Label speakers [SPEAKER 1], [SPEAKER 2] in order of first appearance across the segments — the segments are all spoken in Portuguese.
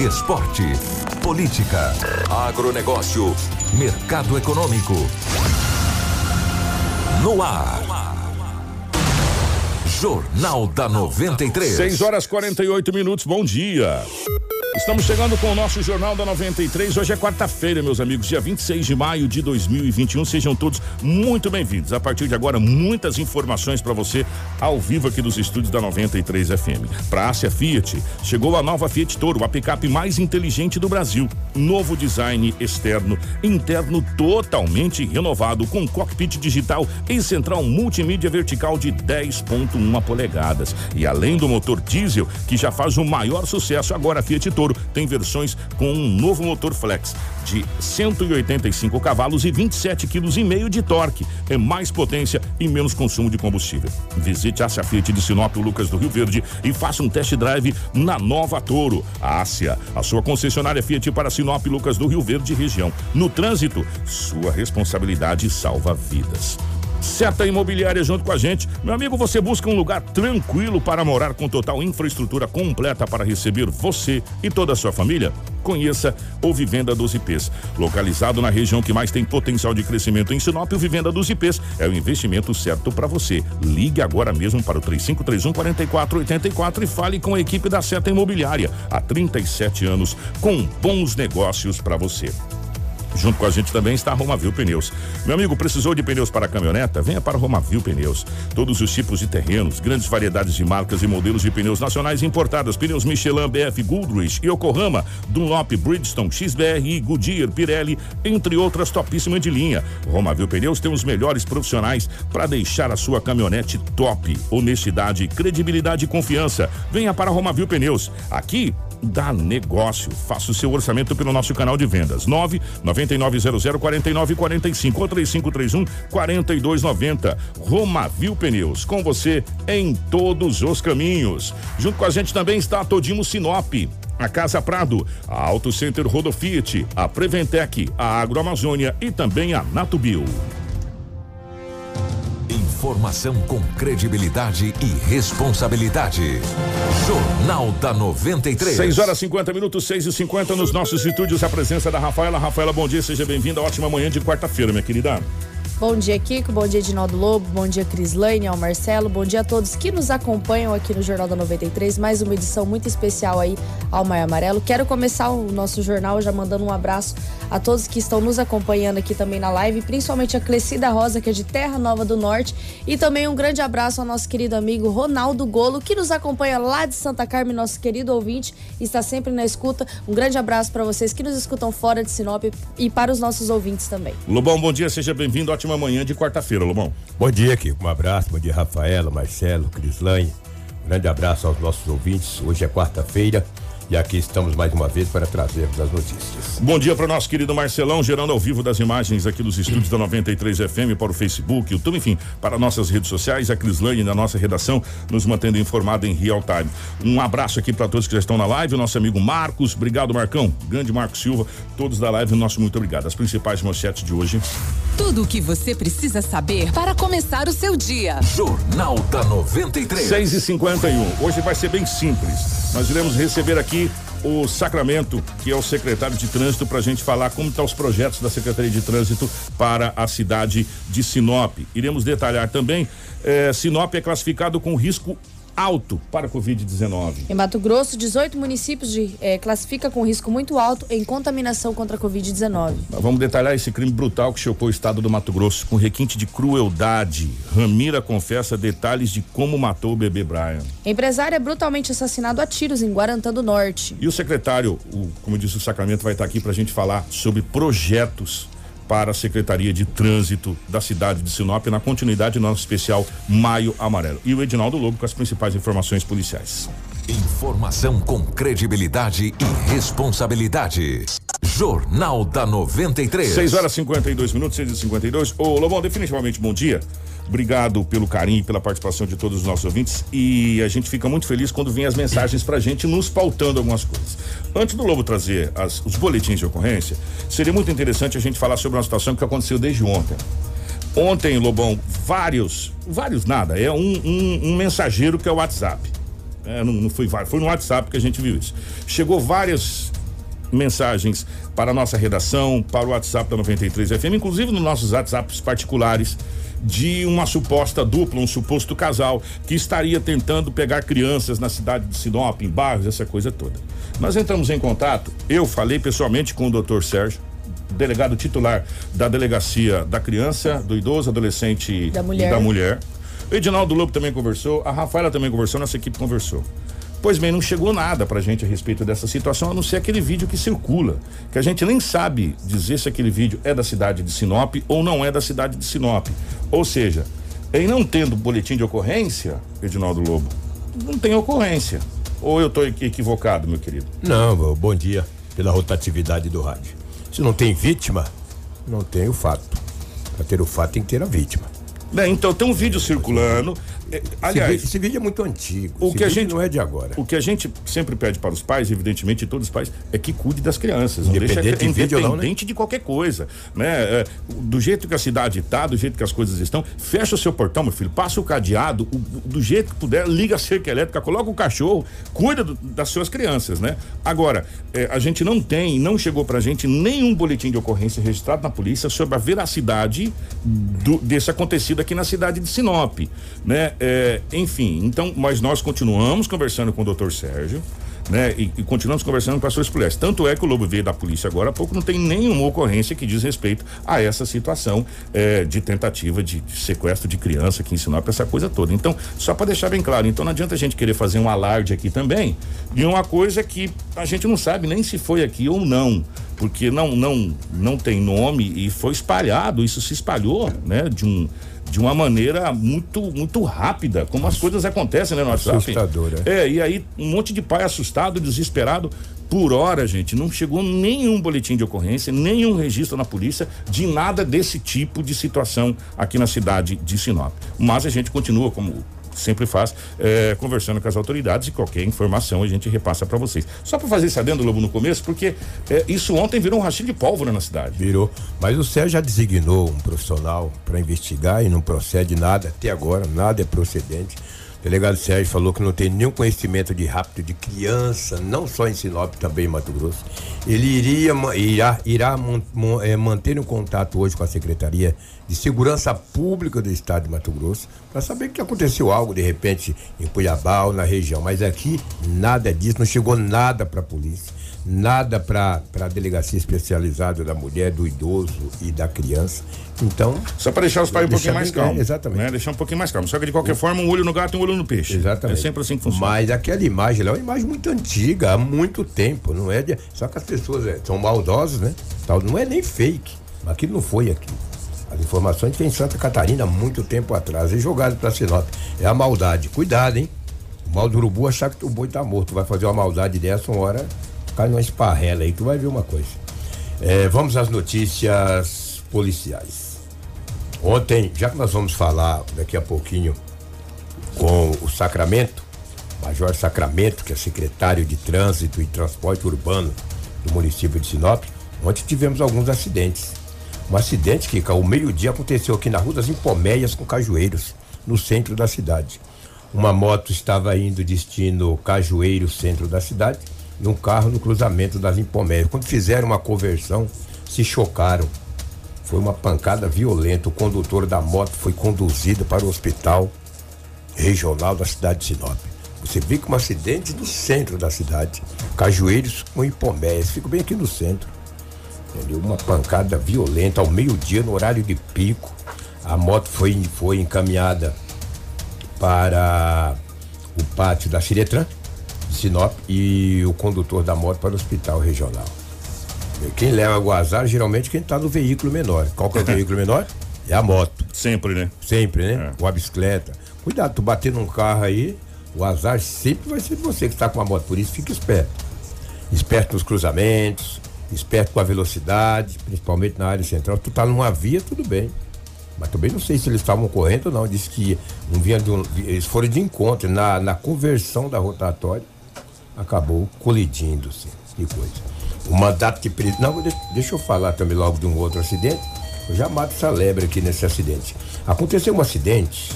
[SPEAKER 1] Esporte. Política. Agronegócio. Mercado econômico. No ar. Jornal da 93.
[SPEAKER 2] 6 horas 48 minutos, bom dia. Estamos chegando com o nosso Jornal da 93. Hoje é quarta-feira, meus amigos, dia 26 de maio de 2021. Sejam todos muito bem-vindos. A partir de agora, muitas informações para você ao vivo aqui dos estúdios da 93 FM. Para Ásia Fiat, chegou a nova Fiat Toro, a picape mais inteligente do Brasil. Novo design externo, interno totalmente renovado, com cockpit digital e central multimídia vertical de 10,1 polegadas. E além do motor diesel, que já faz o maior sucesso, agora a Fiat Toro tem versões com um novo motor flex de 185 cavalos e 27 quilos e meio de torque. É mais potência e menos consumo de combustível. Visite a Fiat de Sinop, Lucas do Rio Verde e faça um test drive na nova Toro. A Ásia, a sua concessionária Fiat para Sinop, Lucas do Rio Verde região. No trânsito, sua responsabilidade salva vidas. Seta Imobiliária junto com a gente. Meu amigo, você busca um lugar tranquilo para morar com total infraestrutura completa para receber você e toda a sua família? Conheça o Vivenda dos IPs. Localizado na região que mais tem potencial de crescimento em Sinop, o Vivenda dos IPs é o investimento certo para você. Ligue agora mesmo para o 3531 4484 e fale com a equipe da Seta Imobiliária. Há 37 anos, com bons negócios para você. Junto com a gente também está a Romavil Pneus. Meu amigo, precisou de pneus para caminhoneta? Venha para Romavil Pneus. Todos os tipos de terrenos, grandes variedades de marcas e modelos de pneus nacionais importados. Pneus Michelin, BF, Goodrich, Yokohama, Dunlop, Bridgestone, XBR, Goodyear, Pirelli, entre outras topíssimas de linha. Romavil Pneus tem os melhores profissionais para deixar a sua caminhonete top. Honestidade, credibilidade e confiança. Venha para Romavil Pneus. Aqui dá negócio. Faça o seu orçamento pelo nosso canal de vendas. 9 9900 4945 ou 3531 4290. Romavil Pneus. Com você em todos os caminhos. Junto com a gente também está a Todimo Sinop. A Casa Prado, a Auto Center Rodo Fiat, a Preventec, a Agroamazônia e também a Natubio.
[SPEAKER 1] Informação com credibilidade e responsabilidade. Jornal da 93.
[SPEAKER 2] 6 horas 50 minutos, 6 e 50 nos nossos estúdios. A presença da Rafaela. Rafaela, bom dia, seja bem-vinda. Ótima manhã de quarta-feira, minha querida.
[SPEAKER 3] Bom dia, Kiko. Bom dia, Edinaldo Lobo. Bom dia, Crislaine, ao Marcelo. Bom dia a todos que nos acompanham aqui no Jornal da 93. Mais uma edição muito especial aí ao Maio Amarelo. Quero começar o nosso jornal já mandando um abraço a todos que estão nos acompanhando aqui também na live, principalmente a Clecida Rosa, que é de Terra Nova do Norte. E também um grande abraço ao nosso querido amigo Ronaldo Golo, que nos acompanha lá de Santa Carmen, nosso querido ouvinte, está sempre na escuta. Um grande abraço para vocês que nos escutam fora de Sinop e para os nossos ouvintes também.
[SPEAKER 2] Lobão, bom dia, seja bem-vindo. Ótima manhã de quarta-feira, Lobão.
[SPEAKER 4] Bom dia, Kiko. Um abraço. Bom dia, Rafaela, Marcelo, Crislane. Grande abraço aos nossos ouvintes. Hoje é quarta-feira. E aqui estamos mais uma vez para trazermos as notícias.
[SPEAKER 2] Bom dia para o nosso querido Marcelão, gerando ao vivo das imagens aqui dos estúdios da 93 FM para o Facebook, YouTube, enfim, para nossas redes sociais. A Crislane da nossa redação nos mantendo informado em real time. Um abraço aqui para todos que já estão na live, o nosso amigo Marcos, obrigado Marcão, grande Marcos Silva, todos da live, nosso muito obrigado. As principais manchetes de hoje.
[SPEAKER 5] Tudo o que você precisa saber para começar o seu dia.
[SPEAKER 1] Jornal da 93.
[SPEAKER 2] 6 e 51 Hoje vai ser bem simples. Nós iremos receber aqui o Sacramento, que é o secretário de trânsito, para a gente falar como estão tá os projetos da Secretaria de Trânsito para a cidade de Sinop. Iremos detalhar também, eh, Sinop é classificado com risco alto para a Covid-19.
[SPEAKER 3] Em Mato Grosso, 18 municípios de, eh, classifica com risco muito alto em contaminação contra a Covid-19.
[SPEAKER 2] Vamos detalhar esse crime brutal que chocou o estado do Mato Grosso, com requinte de crueldade. Ramira confessa detalhes de como matou o bebê Brian.
[SPEAKER 3] Empresário é brutalmente assassinado a tiros em Guarantã do Norte.
[SPEAKER 2] E o secretário, o, como disse o Sacramento, vai estar aqui para a gente falar sobre projetos para a Secretaria de Trânsito da cidade de Sinop na continuidade do nosso especial Maio Amarelo. E o Edinaldo Lobo com as principais informações policiais.
[SPEAKER 1] Informação com credibilidade e responsabilidade. Jornal da 93.
[SPEAKER 2] 6 horas e 52 minutos, 6 e 52 Ô, Lobão, definitivamente bom dia. Obrigado pelo carinho e pela participação de todos os nossos ouvintes. E a gente fica muito feliz quando vem as mensagens pra gente nos pautando algumas coisas. Antes do Lobo trazer as- os boletins de ocorrência, seria muito interessante a gente falar sobre uma situação que aconteceu desde ontem. Ontem, Lobão, vários, vários nada, é um, um, um mensageiro que é o WhatsApp. É, não, não foi vários, foi no WhatsApp que a gente viu isso. Chegou várias mensagens para a nossa redação, para o WhatsApp da 93 FM, inclusive nos nossos WhatsApps particulares, de uma suposta dupla, um suposto casal que estaria tentando pegar crianças na cidade de Sinop, em bairros, essa coisa toda. Nós entramos em contato, eu falei pessoalmente com o doutor Sérgio, delegado titular da delegacia da criança, do idoso, adolescente
[SPEAKER 3] Da mulher.
[SPEAKER 2] e da mulher. O Edinaldo Lobo também conversou, a Rafaela também conversou, nossa equipe conversou. Pois bem, não chegou nada pra gente a respeito dessa situação, a não ser aquele vídeo que circula, que a gente nem sabe dizer se aquele vídeo é da cidade de Sinop ou não é da cidade de Sinop. Ou seja, em não tendo boletim de ocorrência, Edinaldo Lobo, não tem ocorrência. Ou eu tô equi- equivocado, meu querido?
[SPEAKER 4] Não, bo- bom dia pela rotatividade do rádio. Se não tem vítima, não tem o fato. Para ter o fato tem que ter a vítima.
[SPEAKER 2] Bem, então tem um vídeo circulando. Eh,
[SPEAKER 4] Esse
[SPEAKER 2] Aliás,
[SPEAKER 4] vídeo, esse vídeo é muito antigo.
[SPEAKER 2] O
[SPEAKER 4] Esse
[SPEAKER 2] que a gente-
[SPEAKER 4] não é de agora.
[SPEAKER 2] O que a gente sempre pede para os pais, evidentemente, todos os pais, é que cuide das crianças. Não deixa
[SPEAKER 4] Independente de vídeo ou não, né?
[SPEAKER 2] independente de qualquer coisa. Né? É, do jeito que a cidade está, do jeito que as coisas estão, fecha o seu portão, meu filho, passa o cadeado, o- do jeito que puder, liga a cerca elétrica, coloca o cachorro, cuida do- das suas crianças, né? Agora, é, a gente não tem, não chegou pra gente nenhum boletim de ocorrência registrado na polícia sobre a veracidade do- desse acontecido aqui na cidade de Sinop, né? É, enfim, então, mas nós continuamos conversando com o doutor Sérgio, né? E, e continuamos conversando com as suas polícias. Tanto é que o Lobo veio da polícia agora há pouco, não tem nenhuma ocorrência que diz respeito a essa situação é, de tentativa de, de sequestro de criança aqui em Sinop, essa coisa toda. Então, só para deixar bem claro, então não adianta a gente querer fazer um alarde aqui também de uma coisa que a gente não sabe nem se foi aqui ou não porque não não não tem nome e foi espalhado, isso se espalhou, né, de um de uma maneira muito muito rápida, como as coisas acontecem, né, no WhatsApp.
[SPEAKER 4] Assustadora.
[SPEAKER 2] É, e aí um monte de pai assustado, desesperado. Por hora, gente, não chegou nenhum boletim de ocorrência, nenhum registro na polícia de nada desse tipo de situação aqui na cidade de Sinop. Mas a gente continua, como sempre faz, eh, conversando com as autoridades e qualquer informação a gente repassa para vocês. Só para fazer esse adendo, Lobo, no começo, porque eh, isso ontem virou um rachinho de pólvora na cidade.
[SPEAKER 4] Virou. Mas o Sérgio já designou um profissional para investigar e não procede nada até agora, nada é procedente. O delegado Sérgio falou que não tem nenhum conhecimento de rapto de criança, não só em Sinop, também em Mato Grosso. Ele iria, irá, irá eh, manter um contato hoje com a Secretaria de Segurança Pública do Estado de Mato Grosso para saber que aconteceu algo de repente em Cuiabá ou na região. Mas aqui nada disso, não chegou nada para a polícia nada para a delegacia especializada da mulher, do idoso e da criança. Então,
[SPEAKER 2] Só para deixar os pais um pouquinho mais
[SPEAKER 4] bem- é,
[SPEAKER 2] calmos.
[SPEAKER 4] exatamente.
[SPEAKER 2] Né? Deixar um pouquinho mais calmo. Só que de qualquer forma, um olho no gato e um olho no peixe.
[SPEAKER 4] exatamente.
[SPEAKER 2] É sempre assim que funciona.
[SPEAKER 4] Mas aquela imagem lá é uma imagem muito antiga, há muito tempo, não é? De, só que as pessoas é, são maldosas, né? Tal, não é nem fake, mas aquilo não foi aqui. As informações que em Santa Catarina há muito tempo atrás e jogado para Sinop. É a maldade. Cuidado, hein? O mal do urubu achar que o boi tá morto. Vai fazer uma maldade dessa, uma hora cai numa esparrela aí, tu vai ver uma coisa. É, vamos às notícias policiais. Ontem, já que nós vamos falar daqui a pouquinho com o Sacramento, Major Sacramento, que é secretário de Trânsito e Transporte Urbano do município de Sinop, ontem tivemos alguns acidentes. Um acidente que ao meio-dia aconteceu aqui na Rua das Empoméias com Cajueiros, no centro da cidade. Uma moto estava indo destino Cajueiro, centro da cidade, e um carro no cruzamento das Empoméias. Quando fizeram uma conversão, se chocaram. Foi uma pancada violenta. O condutor da moto foi conduzido para o hospital regional da cidade de Sinop. Você vê que um acidente no centro da cidade. Cajueiros com Ipoméias. Fico bem aqui no centro. Entendeu? Uma pancada violenta ao meio-dia, no horário de pico. A moto foi, foi encaminhada para o pátio da Ciretran, de Sinop, e o condutor da moto para o hospital regional. Quem leva o azar, geralmente, quem está no veículo menor. Qual que é o veículo menor? É a moto.
[SPEAKER 2] Sempre, né?
[SPEAKER 4] Sempre, né?
[SPEAKER 2] É.
[SPEAKER 4] Ou a bicicleta. Cuidado, tu bater num carro aí, o azar sempre vai ser você que está com a moto. Por isso, fique esperto. Esperto nos cruzamentos, esperto com a velocidade, principalmente na área central. Tu tá numa via, tudo bem. Mas também não sei se eles estavam correndo ou não. Disse que um vinha de um, eles foram de encontro. Na, na conversão da rotatória, acabou colidindo-se. Que coisa. O mandato prisão. Não, deixa, eu falar também logo de um outro acidente. Eu já mato essa lebre aqui nesse acidente. Aconteceu um acidente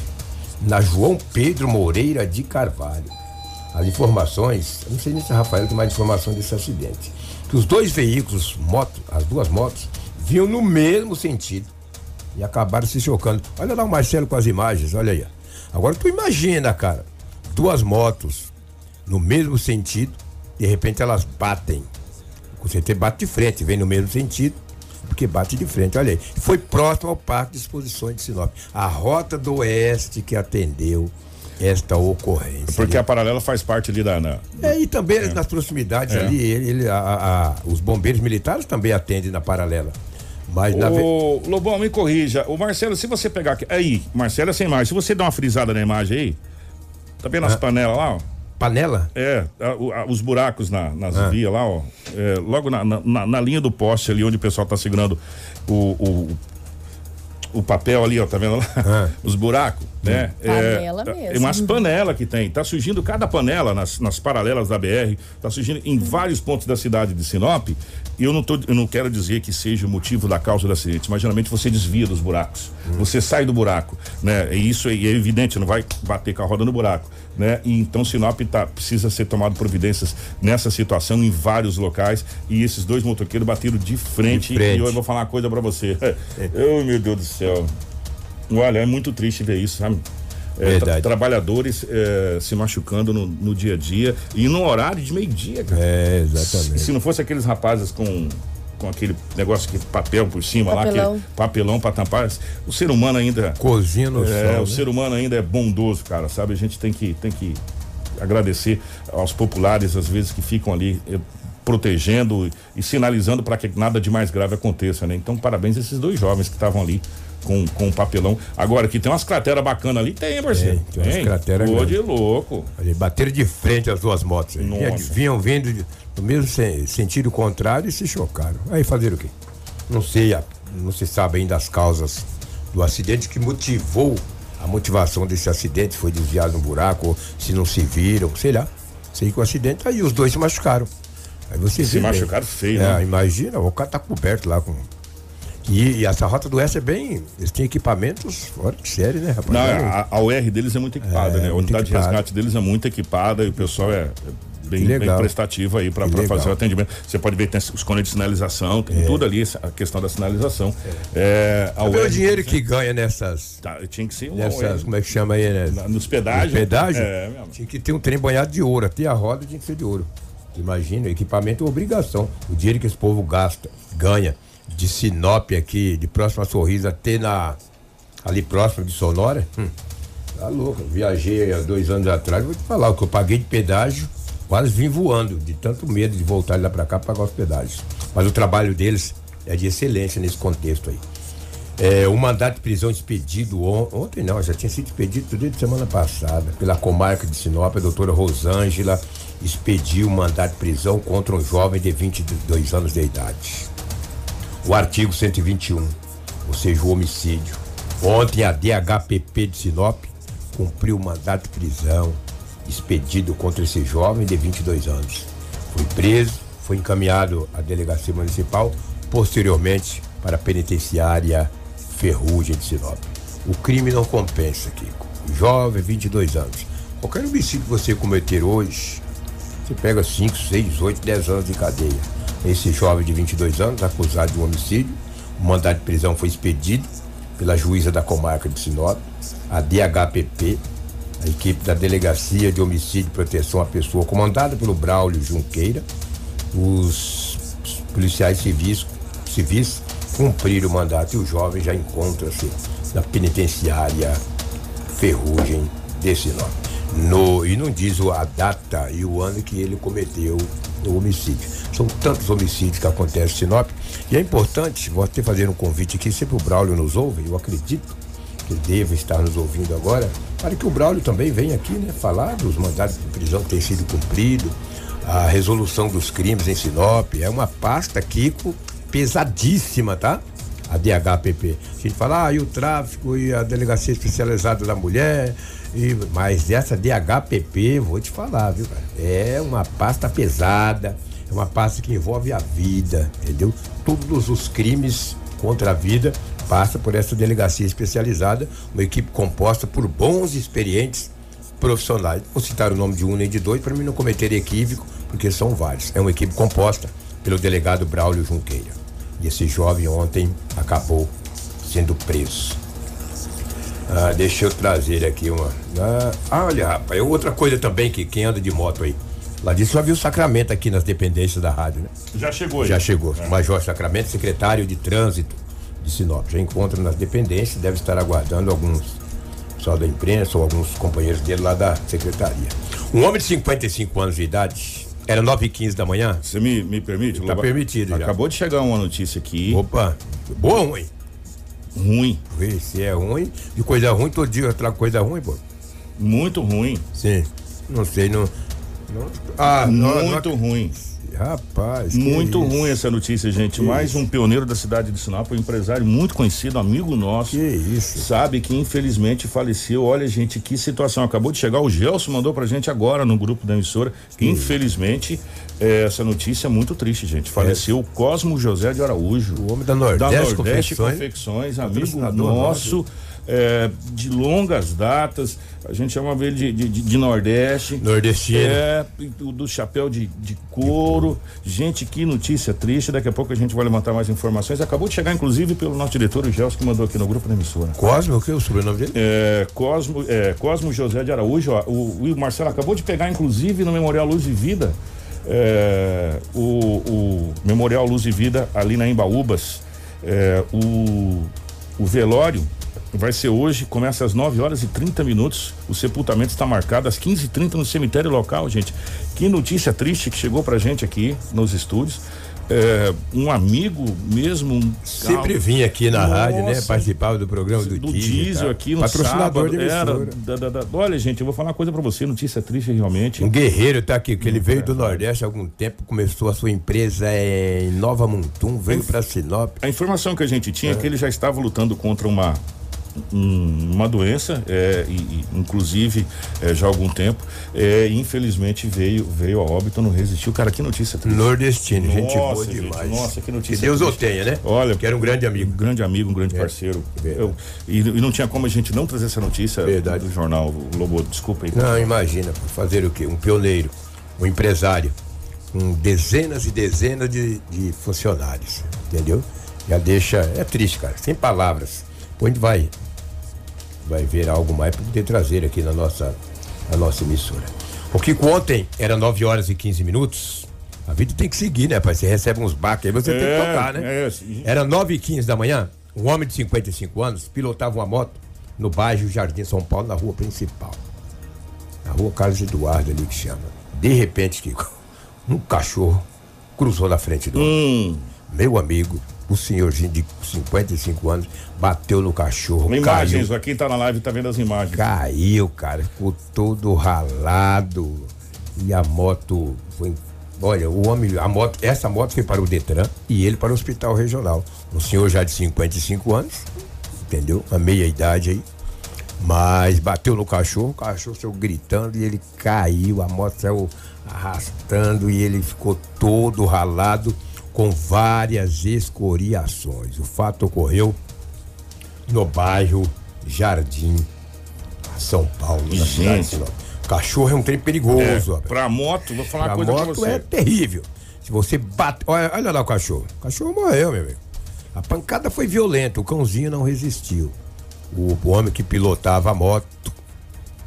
[SPEAKER 4] na João Pedro Moreira de Carvalho. As informações, eu não sei nem se Rafael tem mais informação desse acidente. Que os dois veículos, moto, as duas motos, vinham no mesmo sentido e acabaram se chocando. Olha lá o Marcelo com as imagens, olha aí. Agora tu imagina, cara, duas motos no mesmo sentido, de repente elas batem. Com certeza bate de frente, vem no mesmo sentido, porque bate de frente, olha aí. Foi próximo ao Parque de Exposições de Sinop. A Rota do Oeste que atendeu esta ocorrência.
[SPEAKER 2] Porque a paralela faz parte ali da. Na...
[SPEAKER 4] É, e também é. nas proximidades é. ali, ele, ele a, a, os bombeiros militares também atendem na paralela. Mas
[SPEAKER 2] Ô,
[SPEAKER 4] na...
[SPEAKER 2] Lobão, me corrija. O Marcelo, se você pegar aqui. Aí, Marcelo é sem mais. Se você dá uma frisada na imagem aí, tá vendo as ah. panelas lá, ó?
[SPEAKER 4] Panela?
[SPEAKER 2] É, a, a, os buracos na, nas ah. vias lá, ó. É, logo na, na, na, linha do poste ali onde o pessoal tá segurando o, o o papel ali, ó, tá vendo lá? Ah. Os buracos, né?
[SPEAKER 3] Panela é, mesmo.
[SPEAKER 2] Umas panelas que tem. Tá surgindo cada panela nas, nas paralelas da BR, tá surgindo em vários pontos da cidade de Sinop. Eu não, tô, eu não quero dizer que seja o motivo da causa do acidente, mas geralmente você desvia dos buracos. Hum. Você sai do buraco, né? E isso é, é evidente, não vai bater com a roda no buraco né? E então Sinop tá, precisa ser tomado providências nessa situação em vários locais e esses dois motoqueiros bateram de frente, de frente. e eu vou falar uma coisa para você. oh, meu Deus do céu. Olha, é muito triste ver isso, sabe? É, tra trabalhadores é, se machucando no, no, dia a dia e no horário de meio-dia, cara.
[SPEAKER 4] É, exatamente.
[SPEAKER 2] Se, se não fosse aqueles rapazes com com aquele negócio que papel por cima papelão. lá, aquele papelão para tampar. O ser humano ainda
[SPEAKER 4] cozinha no
[SPEAKER 2] é,
[SPEAKER 4] sol,
[SPEAKER 2] o né? ser humano ainda é bondoso, cara, sabe? A gente tem que tem que agradecer aos populares às vezes que ficam ali eh, protegendo e sinalizando para que nada de mais grave aconteça, né? Então, parabéns a esses dois jovens que estavam ali com, com o papelão. Agora, que tem umas crateras bacanas ali, tem, Marcelo.
[SPEAKER 4] Tem, tem umas crateras
[SPEAKER 2] Pô, de louco.
[SPEAKER 4] Ali, bateram de frente as duas motos. Vinham vindo no mesmo sentido contrário e se chocaram. Aí fazer o quê? Não sei, não se sabe ainda as causas do acidente que motivou a motivação desse acidente, foi desviado no buraco, se não se viram, sei lá. Sei que o acidente, aí os dois se machucaram. Aí você
[SPEAKER 2] se machucaram feio,
[SPEAKER 4] é, né? Imagina, o cara tá coberto lá com e, e, essa rota do Oeste é bem. Eles têm equipamentos fora de série, né, rapaz?
[SPEAKER 2] Não, a, a UR deles é muito equipada, é, né? A unidade de resgate deles é muito equipada e o pessoal é, bem, bem prestativo aí para fazer o atendimento. Você pode ver tem os cones de sinalização, tem é. tudo ali, a questão da sinalização. É.
[SPEAKER 4] É, o dinheiro que ganha nessas.
[SPEAKER 2] Tá, tinha que ser
[SPEAKER 4] nessas, como é que chama aí, né?
[SPEAKER 2] Nos pedágios. Nos
[SPEAKER 4] pedágios? É, tinha que ter um trem banhado de ouro, até a roda tinha que ser de ouro. Imagina, equipamento é obrigação. O dinheiro que esse povo gasta, ganha de Sinop aqui, de próxima Sorriso até na. ali próximo de Sonora. Hum, tá louco. Viajei há dois anos atrás, vou te falar, o que eu paguei de pedágio, quase vim voando, de tanto medo de voltar lá para cá pagar os pedágios. Mas o trabalho deles é de excelência nesse contexto aí. É, o mandato de prisão expedido on, ontem não, já tinha sido expedido desde semana passada pela comarca de Sinop, a doutora Rosângela expediu o mandato de prisão contra um jovem de 22 anos de idade o artigo 121, ou seja, o homicídio. Ontem a DHPP de Sinop cumpriu o mandato de prisão expedido contra esse jovem de 22 anos. Foi preso, foi encaminhado à delegacia municipal, posteriormente para a penitenciária Ferrugem de Sinop. O crime não compensa, Kiko. Jovem, 22 anos. Qualquer homicídio que você cometer hoje, você pega 5, 6, 8, 10 anos de cadeia. Esse jovem de 22 anos, acusado de um homicídio, o mandado de prisão foi expedido pela juíza da comarca de Sinop, a DHPP, a equipe da Delegacia de Homicídio e Proteção à Pessoa, comandada pelo Braulio Junqueira. Os policiais civis, civis cumpriram o mandato e o jovem já encontra-se na penitenciária Ferrugem de Sinop. No, e não diz a data e o ano que ele cometeu o homicídio. São tantos homicídios que acontecem em Sinop. E é importante, vou até fazer um convite aqui, sempre o Braulio nos ouve, eu acredito que deva estar nos ouvindo agora, para que o Braulio também venha aqui, né, falar dos mandados de prisão que têm sido cumpridos, a resolução dos crimes em Sinop. É uma pasta, Kiko, pesadíssima, tá? A DHPP. A gente fala, ah, e o tráfico e a delegacia especializada da mulher. E, mas essa DHPP, vou te falar, viu, cara? É uma pasta pesada, é uma pasta que envolve a vida, entendeu? Todos os crimes contra a vida passa por essa delegacia especializada, uma equipe composta por bons experientes profissionais. Vou citar o nome de um nem de dois para mim não cometer equívoco, porque são vários. É uma equipe composta pelo delegado Braulio Junqueira. E esse jovem ontem acabou sendo preso. Ah, deixa eu trazer aqui uma. Ah, olha, rapaz, é outra coisa também que quem anda de moto aí. Lá disse já viu o Sacramento aqui nas dependências da rádio, né?
[SPEAKER 2] Já chegou aí.
[SPEAKER 4] Já chegou. É. Major Sacramento, secretário de trânsito de Sinop. Já encontra nas dependências, deve estar aguardando alguns só da imprensa ou alguns companheiros dele lá da secretaria. Um homem de 55 anos de idade, era 9 e 15 da manhã.
[SPEAKER 2] Você me, me permite?
[SPEAKER 4] Tá permitido já.
[SPEAKER 2] Acabou de chegar uma notícia aqui.
[SPEAKER 4] Opa, boa ou ruim?
[SPEAKER 2] Ruim.
[SPEAKER 4] Se é ruim, de coisa ruim, todo dia eu trago coisa ruim, pô.
[SPEAKER 2] Muito ruim.
[SPEAKER 4] Sim. Não sei, não.
[SPEAKER 2] não ah, muito não, ruim.
[SPEAKER 4] Rapaz.
[SPEAKER 2] Muito ruim essa notícia, gente. Que Mais isso? um pioneiro da cidade de Sinop, um empresário muito conhecido, amigo nosso.
[SPEAKER 4] Que isso?
[SPEAKER 2] Sabe que infelizmente faleceu. Olha, gente, que situação. Acabou de chegar. O Gelson mandou pra gente agora no grupo da emissora. Que infelizmente, é, essa notícia é muito triste, gente. Faleceu o Cosmo José de Araújo.
[SPEAKER 4] O homem da Nordeste,
[SPEAKER 2] da Nordeste Confecções, Confecções amigo nosso. Nosso é, de longas datas. A gente chamava ele de, de, de, de Nordeste.
[SPEAKER 4] Nordestino.
[SPEAKER 2] É, do, do chapéu de, de couro. Gente, que notícia triste. Daqui a pouco a gente vai levantar mais informações. Acabou de chegar, inclusive, pelo nosso diretor, o Gelson, que mandou aqui no grupo da emissora.
[SPEAKER 4] Cosmo, o que é o sobrenome dele?
[SPEAKER 2] É, Cosmo, é, Cosmo José de Araújo. Ó, o, o Marcelo acabou de pegar, inclusive, no Memorial Luz e Vida. É, o, o, Memorial Luz e Vida ali na Embaúbas. É, o, o velório vai ser hoje, começa às 9 horas e 30 minutos. O sepultamento está marcado às 15h30 no cemitério local, gente. Que notícia triste que chegou pra gente aqui nos estúdios. É, um amigo mesmo. Um
[SPEAKER 4] Sempre vinha aqui na Nossa, rádio, né? Participava do programa do,
[SPEAKER 2] do Diesel, diesel aqui no Patrocinador sábado. Era, da, da, da, olha, gente, eu vou falar uma coisa para você, notícia triste realmente.
[SPEAKER 4] Um guerreiro tá aqui, que ele veio é, do Nordeste há algum tempo, começou a sua empresa em Nova Montum, veio para Sinop.
[SPEAKER 2] A informação que a gente tinha é, é que ele já estava lutando contra uma um, uma doença, é, e, inclusive é, já há algum tempo, é, infelizmente veio veio a óbito, não resistiu. Cara, que notícia
[SPEAKER 4] triste. Nordestino, nossa, gente boa gente, demais.
[SPEAKER 2] Nossa, que notícia.
[SPEAKER 4] Que Deus o tenha, né?
[SPEAKER 2] Olha, que era um grande amigo. Um grande amigo, um grande é, parceiro. Eu, e, e, não tinha como a gente não trazer essa notícia
[SPEAKER 4] verdade.
[SPEAKER 2] do jornal Lobo, desculpa aí.
[SPEAKER 4] Não, imagina, fazer o quê? Um pioneiro, um empresário, com dezenas e dezenas de, de funcionários, entendeu? Já deixa, é triste, cara, sem palavras. Onde vai vai ver algo mais para poder trazer aqui na nossa, na nossa emissora. O que ontem era 9 horas e 15 minutos. A vida tem que seguir, né, pai? Você recebe uns baques aí, você é, tem que é, tocar, né? É, era 9 e 15 da manhã, um homem de 55 anos pilotava uma moto no bairro Jardim São Paulo, na rua principal. Na rua Carlos Eduardo ali que chama. De repente, Kiko, um cachorro cruzou na frente do hum. Meu amigo, o senhorzinho de 55 anos bateu no cachorro.
[SPEAKER 2] Imagens, caiu, quem tá na live tá vendo as imagens.
[SPEAKER 4] Caiu, cara, ficou todo ralado. E a moto foi. Olha, o homem, a moto, essa moto foi para o Detran e ele para o hospital regional. Um senhor já de 55 anos, entendeu? A meia idade aí. Mas bateu no cachorro, o cachorro saiu gritando e ele caiu, a moto saiu arrastando e ele ficou todo ralado com várias escoriações. O fato ocorreu no bairro Jardim, São Paulo, na
[SPEAKER 2] Gente.
[SPEAKER 4] Cachorro é um trem perigoso.
[SPEAKER 2] É, pra moto, vou falar pra uma coisa moto pra você.
[SPEAKER 4] é terrível. Se você bate. Olha, olha lá o cachorro. O cachorro morreu, meu amigo. A pancada foi violenta, o cãozinho não resistiu. O, o homem que pilotava a moto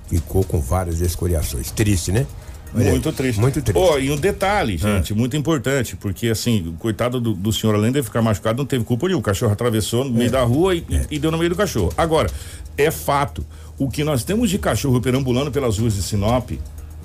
[SPEAKER 4] ficou com várias escoriações. Triste, né?
[SPEAKER 2] Muito triste.
[SPEAKER 4] Muito triste.
[SPEAKER 2] Oh, e um detalhe, ah. gente, muito importante, porque assim, coitado do, do, senhor, além de ficar machucado, não teve culpa nenhuma. O cachorro atravessou no meio é. da rua e, é. e, deu no meio do cachorro. Agora, é fato, o que nós temos de cachorro perambulando pelas ruas de Sinop,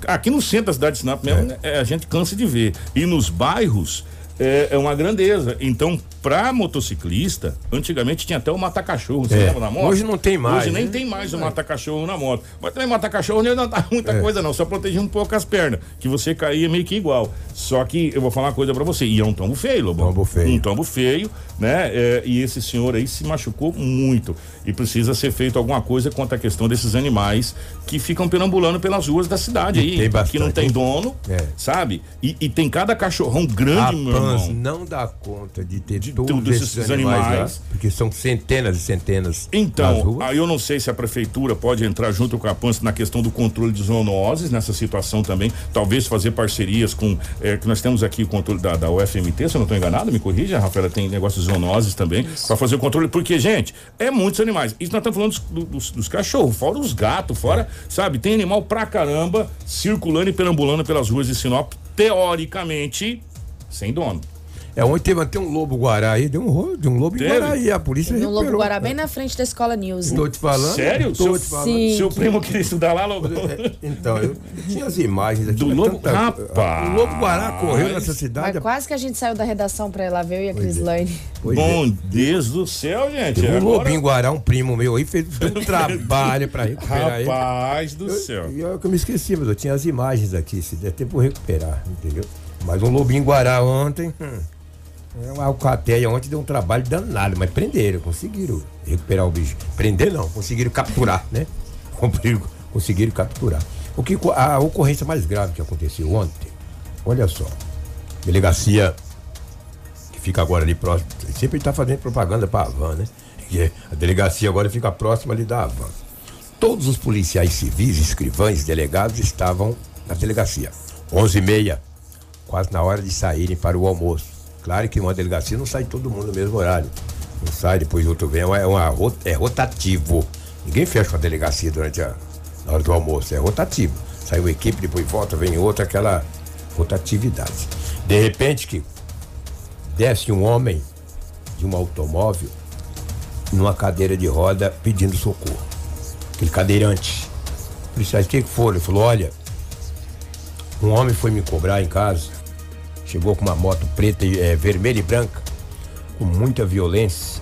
[SPEAKER 2] aqui no centro da cidade de Sinop mesmo, é. é a gente cansa de ver. E nos bairros, é, é uma grandeza. Então, pra motociclista, antigamente tinha até o mata-cachorro, você
[SPEAKER 4] É.
[SPEAKER 2] lembra na moto?
[SPEAKER 4] Hoje não tem mais,
[SPEAKER 2] Hoje nem
[SPEAKER 4] né?
[SPEAKER 2] tem mais o mata-cachorro na moto. Mas também mata-cachorro não dá muita
[SPEAKER 4] É.
[SPEAKER 2] coisa não, só protegia um pouco as pernas, que você caía meio que igual. Só que eu vou falar uma coisa pra você, e é um tombo feio, Lobão.
[SPEAKER 4] Tombo feio.
[SPEAKER 2] Um tombo feio, né? É, e esse senhor aí se machucou muito. E precisa ser feito alguma coisa quanto à questão desses animais que ficam perambulando pelas ruas da cidade
[SPEAKER 4] E
[SPEAKER 2] aí.
[SPEAKER 4] tem
[SPEAKER 2] que não tem dono,
[SPEAKER 4] É.
[SPEAKER 2] sabe? E, e tem cada cachorrão grande, meu Irmão.
[SPEAKER 4] não dá conta de ter
[SPEAKER 2] tudo
[SPEAKER 4] todos
[SPEAKER 2] esses
[SPEAKER 4] esses animais,
[SPEAKER 2] animais.
[SPEAKER 4] lá, porque são centenas e centenas nas
[SPEAKER 2] Então, aí eu não sei se a prefeitura pode entrar junto com a PANS na questão do controle de zoonoses, nessa situação também. Talvez fazer parcerias com. eh, que nós temos aqui o controle da, da UFMT, se eu não estou enganado, me corrija, Rafaela, tem negócio de zoonoses também, para fazer o controle. Porque, gente, é muitos animais. Isso nós estamos falando dos, dos- dos cachorros, fora os gatos, fora, sabe, tem animal pra caramba circulando e perambulando pelas ruas de Sinop, teoricamente, sem dono.
[SPEAKER 4] É, ontem teve até um lobo guará aí, deu um, de um lobo
[SPEAKER 2] Teve?
[SPEAKER 4] em guará aí, a polícia
[SPEAKER 3] Lobo
[SPEAKER 4] recuperou.
[SPEAKER 3] Guará, bem na frente da Escola News.
[SPEAKER 4] Tô te falando.
[SPEAKER 2] Sério?
[SPEAKER 4] Tô
[SPEAKER 2] Seu-
[SPEAKER 4] te falando.
[SPEAKER 3] Sim.
[SPEAKER 2] Seu primo queria estudar lá, logo.
[SPEAKER 4] É, Então, eu tinha as imagens aqui.
[SPEAKER 2] Do
[SPEAKER 4] mas
[SPEAKER 2] lobo?
[SPEAKER 4] tanta-
[SPEAKER 2] Rapaz!
[SPEAKER 4] O lobo guará correu nessa
[SPEAKER 3] Mas
[SPEAKER 4] cidade.
[SPEAKER 3] quase que a gente saiu da redação pra ir lá ver eu e a Cris Lane.
[SPEAKER 4] Pois é.
[SPEAKER 2] Bom Deus do céu, gente.
[SPEAKER 4] Teve um
[SPEAKER 2] Agora-
[SPEAKER 4] lobinho guará, um primo meu aí, fez um trabalho pra recuperar ele.
[SPEAKER 2] Rapaz do céu.
[SPEAKER 4] E eu, que eu me esqueci, mas eu tinha as imagens aqui, se der tempo eu recuperar, entendeu? Mas um lobinho guará ontem, hum, é uma alcateia ontem deu um trabalho danado, mas prenderam, conseguiram recuperar o bicho. Prender não, conseguiram capturar, né? Conseguiram, capturar. O que, a ocorrência mais grave que aconteceu ontem, olha só, delegacia que fica agora ali próximo, sempre está fazendo propaganda para a Havan, né? É- a delegacia agora fica próxima ali da Havan. Todos os policiais civis, escrivães, delegados estavam na delegacia. 11h30, quase na hora de saírem para o almoço. Claro que uma delegacia não sai todo mundo no mesmo horário. Não sai, depois outro vem, é, uma, é é rotativo. Ninguém fecha uma delegacia durante a na hora do almoço, é rotativo. Sai uma equipe, depois volta, vem outra, aquela rotatividade. De repente, que desce um homem de um automóvel numa cadeira de roda pedindo socorro. Aquele cadeirante. Policiais, o que foi? Ele falou, olha, um homem foi me cobrar em casa, chegou com uma moto preta, e eh, vermelha e branca, com muita violência,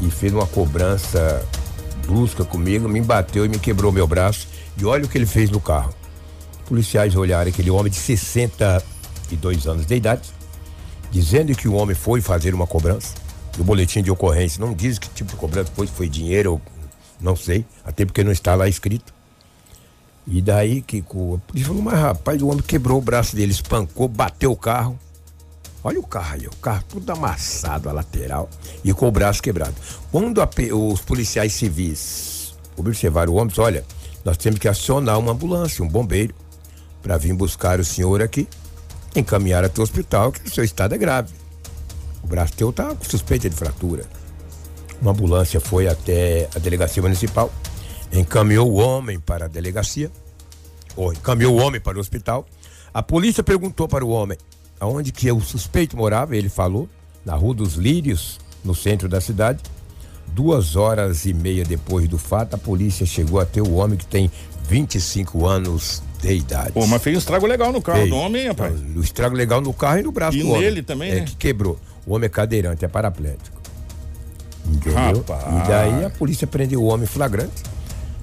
[SPEAKER 4] e fez uma cobrança brusca comigo, me bateu e me quebrou meu braço. E olha o que ele fez no carro. Policiais olharam aquele homem de 62 anos de idade, dizendo que o homem foi fazer uma cobrança. O boletim de ocorrência não diz que tipo de cobrança foi, foi dinheiro ou não sei, até porque não está lá escrito. E daí que o polícia falou, mas rapaz, o homem quebrou o braço dele, espancou, bateu o carro. Olha o carro aí, o carro tudo amassado, a lateral, e com o braço quebrado. Quando a os policiais civis observaram o homem, disse, olha, nós temos que acionar uma ambulância, um bombeiro, para vir buscar o senhor aqui, encaminhar até o hospital, que o seu estado é grave. O braço teu tá com suspeita de fratura. Uma ambulância foi até a delegacia municipal, encaminhou o homem para a delegacia, ou encaminhou o homem para o hospital. A polícia perguntou para o homem aonde que o suspeito morava, ele falou, na Rua dos Lírios, no centro da cidade. Duas horas e meia depois do fato, a polícia chegou até o homem que tem 25 anos de idade.
[SPEAKER 2] Pô, mas fez um estrago legal no carro
[SPEAKER 4] Fez.
[SPEAKER 2] do homem, hein, rapaz.
[SPEAKER 4] O estrago legal no carro e no braço
[SPEAKER 2] E
[SPEAKER 4] do homem.
[SPEAKER 2] nele também,
[SPEAKER 4] é,
[SPEAKER 2] né?
[SPEAKER 4] que quebrou. O homem é cadeirante, é paraplético. Entendeu?
[SPEAKER 2] Rapaz.
[SPEAKER 4] E daí a polícia prendeu o homem flagrante,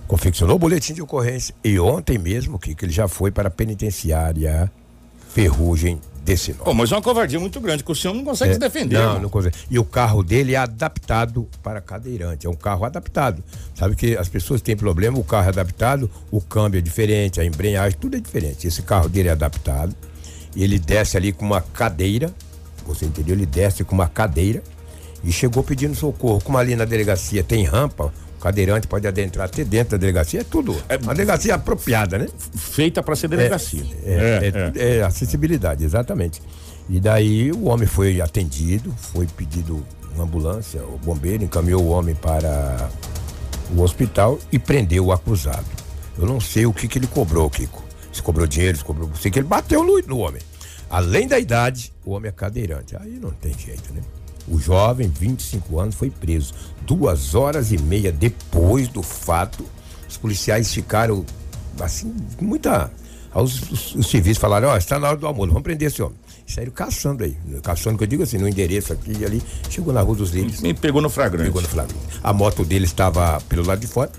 [SPEAKER 4] confeccionou o boletim de ocorrência e ontem mesmo, que, que ele já foi para a penitenciária Ferrugem de Sinop.
[SPEAKER 2] Pô, mas é uma covardia muito grande, que o senhor não consegue se defender.
[SPEAKER 4] Não,
[SPEAKER 2] irmão.
[SPEAKER 4] não consegue. E o carro dele é adaptado para cadeirante. É um carro adaptado. Sabe que as pessoas têm problema, o carro é adaptado, o câmbio é diferente, a embreagem, tudo é diferente. Esse carro dele é adaptado. E ele desce ali com uma cadeira. Você entendeu? Ele desce com uma cadeira e chegou pedindo socorro. Como ali na delegacia tem rampa, cadeirante pode adentrar até dentro da delegacia. É tudo. É uma delegacia apropriada, né?
[SPEAKER 2] Feita para ser delegacia.
[SPEAKER 4] É, é, é, acessibilidade, exatamente. E daí o homem foi atendido, foi pedido uma ambulância, o bombeiro encaminhou o homem para o hospital e prendeu o acusado. Eu não sei o que, que ele cobrou, Kiko. Se cobrou dinheiro, se cobrou. Sei que ele bateu no, no homem. Além da idade, o homem é cadeirante. Aí não tem jeito, né? O jovem, 25 anos, foi preso. Duas horas e meia depois do fato, os policiais ficaram, assim, com muita. Os, os, os civis falaram: Ó, está na hora do almoço, vamos prender esse homem. saíram caçando aí. Caçando, que eu digo assim, no endereço aqui e ali. Chegou na Rua dos Lírios.
[SPEAKER 2] Me pegou no flagrante.
[SPEAKER 4] Pegou no flagrante. A moto dele estava pelo lado de fora.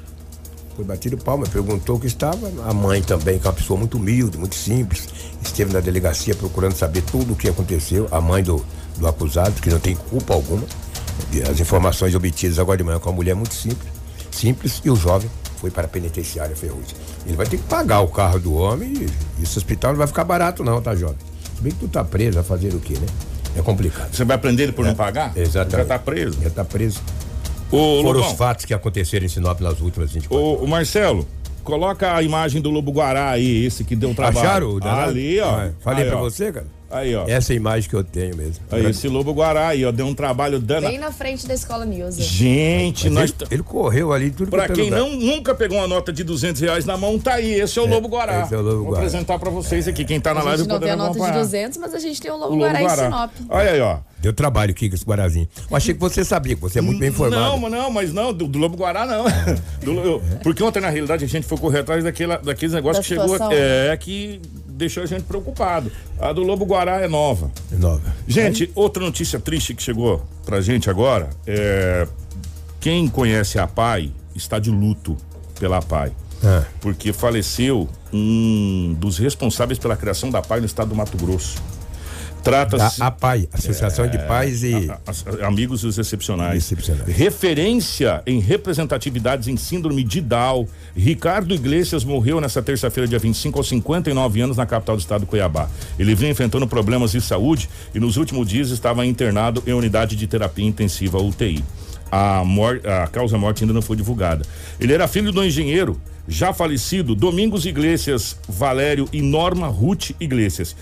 [SPEAKER 4] Foi batido palma, perguntou o que estava. A mãe também, que é uma pessoa muito humilde, muito simples, esteve na delegacia procurando saber tudo o que aconteceu. A mãe do, do acusado, que não tem culpa alguma. As informações obtidas agora de manhã com uma mulher muito simples, simples, e o jovem foi para a penitenciária Ferrugem. Ele vai ter que pagar o carro do homem e esse hospital não vai ficar barato não, tá jovem? Se bem que tu tá preso, vai fazer o quê, né? É complicado.
[SPEAKER 2] Você vai prender ele por não pagar?
[SPEAKER 4] Exatamente.
[SPEAKER 2] Já tá preso.
[SPEAKER 4] Já tá preso.
[SPEAKER 2] Ô,
[SPEAKER 4] Foram
[SPEAKER 2] Lobão,
[SPEAKER 4] os fatos que aconteceram em Sinop nas últimas 24
[SPEAKER 2] ô, ô, Marcelo, coloca a imagem do Lobo Guará aí, esse que deu um trabalho.
[SPEAKER 4] Acharam o?
[SPEAKER 2] Ali, ó.
[SPEAKER 4] Ah, Falei
[SPEAKER 2] Aí,
[SPEAKER 4] pra
[SPEAKER 2] ó.
[SPEAKER 4] você, cara?
[SPEAKER 2] Aí, ó.
[SPEAKER 4] Essa é a imagem que eu tenho mesmo.
[SPEAKER 2] Aí, esse Lobo Guará aí, ó, deu um trabalho danado.
[SPEAKER 3] Bem na frente da escola Nilza.
[SPEAKER 2] Gente,
[SPEAKER 4] Mas
[SPEAKER 2] nós.
[SPEAKER 4] ele, ele correu ali tudo
[SPEAKER 2] Pra
[SPEAKER 4] é
[SPEAKER 2] quem
[SPEAKER 4] lugar.
[SPEAKER 2] não, nunca pegou uma nota de 200 reais na mão, tá aí. Esse é o Lobo Guará.
[SPEAKER 4] esse é o Lobo
[SPEAKER 2] Vou
[SPEAKER 4] Guará.
[SPEAKER 2] apresentar pra vocês aqui. Quem tá na
[SPEAKER 3] A
[SPEAKER 2] live
[SPEAKER 3] gente não tem a nota de
[SPEAKER 2] acompanhar.
[SPEAKER 3] 200, mas a gente tem o
[SPEAKER 2] O
[SPEAKER 3] Lobo
[SPEAKER 2] Lobo
[SPEAKER 3] Guará em
[SPEAKER 2] Guará.
[SPEAKER 3] Sinop.
[SPEAKER 2] Olha aí, ó.
[SPEAKER 4] Deu trabalho, Kika, esse Guarazinho. Eu achei que você sabia, que você é muito bem informado.
[SPEAKER 2] Não, mas não, mas não, do, do Lobo Guará não. Do- eu- porque ontem, na realidade, a gente foi correr atrás daquela, daqueles negócios
[SPEAKER 3] Da
[SPEAKER 2] que chegou.
[SPEAKER 3] situação.
[SPEAKER 2] É, que deixou a gente preocupado. A do Lobo Guará é nova.
[SPEAKER 4] Nova.
[SPEAKER 2] Gente, outra notícia triste que chegou pra gente agora é. Quem conhece a PAI está de luto pela PAI.
[SPEAKER 4] Ah.
[SPEAKER 2] Porque faleceu um dos responsáveis pela criação da PAI no estado do Mato Grosso.
[SPEAKER 4] Da
[SPEAKER 2] Trata-se.
[SPEAKER 4] APAI, Associação de Pais e.
[SPEAKER 2] A- a- Amigos dos excepcionais.
[SPEAKER 4] Excepcionais.
[SPEAKER 2] Referência em representatividades em síndrome de Down. Ricardo Iglesias morreu nessa terça-feira, dia 25, aos 59 anos, na capital do estado, Cuiabá. Ele vinha enfrentando problemas de saúde e nos últimos dias estava internado em unidade de terapia intensiva UTI. A, mor a causa morte ainda não foi divulgada. Ele era filho do engenheiro, já falecido, Domingos Iglesias Valério e Norma Ruth Iglesias.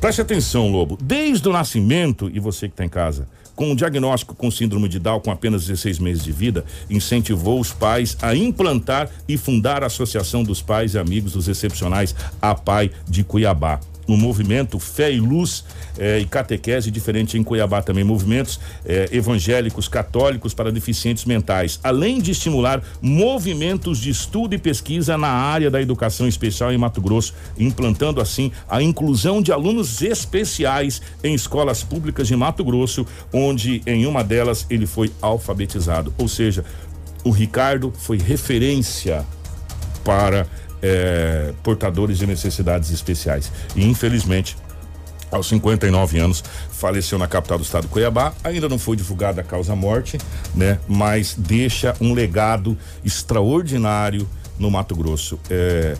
[SPEAKER 2] Preste atenção, Lobo. Desde o nascimento, e você que está em casa, com um diagnóstico com síndrome de Down com apenas 16 meses de vida, incentivou os pais a implantar e fundar a Associação dos Pais e Amigos dos Excepcionais, a PAI de Cuiabá. No movimento Fé e Luz eh, e Catequese, diferente em Cuiabá também, movimentos eh, evangélicos, católicos para deficientes mentais, além de estimular movimentos de estudo e pesquisa na área da educação especial em Mato Grosso, implantando assim a inclusão de alunos especiais em escolas públicas de Mato Grosso, onde em uma delas ele foi alfabetizado. Ou seja, o Ricardo foi referência para eh, portadores de necessidades especiais. E infelizmente, aos 59 anos, faleceu na capital do estado, Cuiabá. Ainda não foi divulgada a causa morte, né? Mas deixa um legado extraordinário no Mato Grosso. É,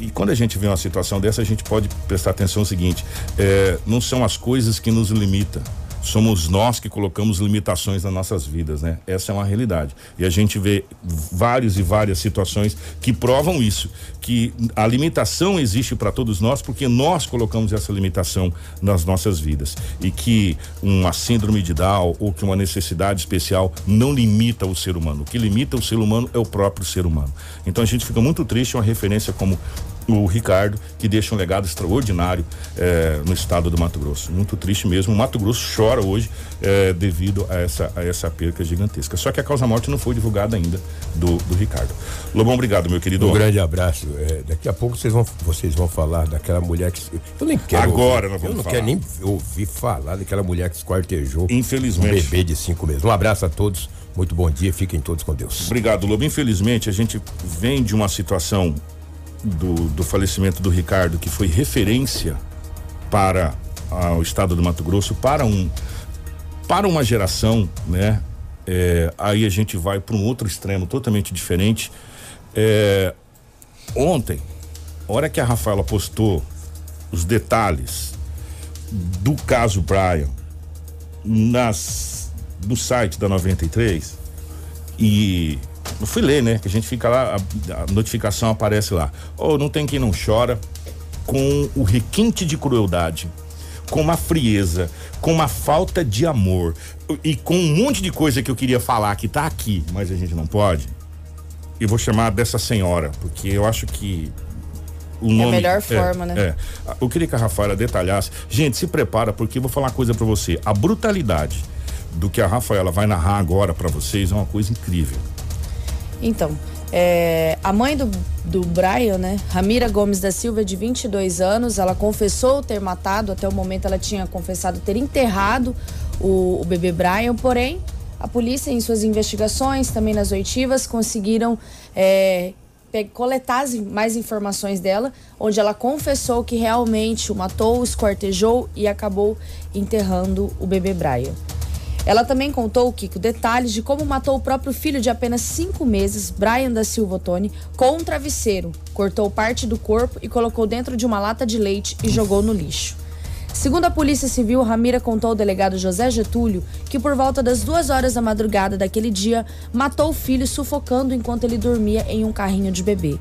[SPEAKER 2] e quando a gente vê uma situação dessa, a gente pode prestar atenção no seguinte: é, não são as coisas que nos limitam. Somos nós que colocamos limitações nas nossas vidas, né? Essa é uma realidade. E a gente vê várias e várias situações que provam isso, que a limitação existe para todos nós porque nós colocamos essa limitação nas nossas vidas e que uma síndrome de Down ou que uma necessidade especial não limita o ser humano. O que limita o ser humano é o próprio ser humano. Então a gente fica muito triste uma referência como o Ricardo, que deixa um legado extraordinário eh, no estado do Mato Grosso. Muito triste mesmo. O Mato Grosso chora hoje eh, devido a essa, a essa perca gigantesca. Só que a causa-morte não foi divulgada ainda do, do Ricardo. Lobão, obrigado, meu querido.
[SPEAKER 4] Um grande abraço. É, daqui a pouco vocês vão, vocês vão falar daquela mulher que. Eu nem quero.
[SPEAKER 2] Agora
[SPEAKER 4] ouvir,
[SPEAKER 2] nós vamos
[SPEAKER 4] Eu não
[SPEAKER 2] falar.
[SPEAKER 4] quero nem ouvir falar daquela mulher que esquartejou.
[SPEAKER 2] Infelizmente.
[SPEAKER 4] Um bebê de cinco meses. Um abraço a todos. Muito bom dia. Fiquem todos com Deus.
[SPEAKER 2] Obrigado, Lobo. Infelizmente, a gente vem de uma situação do, do falecimento do Ricardo, que foi referência para o estado do Mato Grosso, para um para uma geração, né? É, aí a gente vai para um outro extremo totalmente diferente. É, ontem, hora que a Rafaela postou os detalhes do caso Brian nas no site da 93 e eu fui ler, né? Que a gente fica lá, a, a notificação aparece lá. Oh, não tem quem não chora com o requinte de crueldade, com uma frieza, com uma falta de amor e com um monte de coisa que eu queria falar que tá aqui, mas a gente não pode. Eu vou chamar dessa senhora, porque eu acho que o nome,
[SPEAKER 3] melhor forma, né?
[SPEAKER 2] É. Eu queria que a Rafaela detalhasse. Gente, se prepara, porque eu vou falar uma coisa pra você. A brutalidade do que a Rafaela vai narrar agora pra vocês é uma coisa incrível.
[SPEAKER 3] Então, É, a mãe do, do Brian, né, Ramira Gomes da Silva, de 22 anos, ela confessou ter matado, até o momento ela tinha confessado ter enterrado o, o bebê Brian, porém, a polícia, em suas investigações, também nas oitivas, conseguiram é, coletar mais informações dela, onde ela confessou que realmente o matou, escortejou e acabou enterrando o bebê Brian. Ela também contou, Kiko, detalhes de como matou o próprio filho de apenas cinco meses, Brian da Silva Tony, com um travesseiro. Cortou parte do corpo e colocou dentro de uma lata de leite e jogou no lixo. Segundo a Polícia Civil, Ramira contou ao delegado José Getúlio que por volta das duas horas da madrugada daquele dia, matou o filho sufocando enquanto ele dormia em um carrinho de bebê.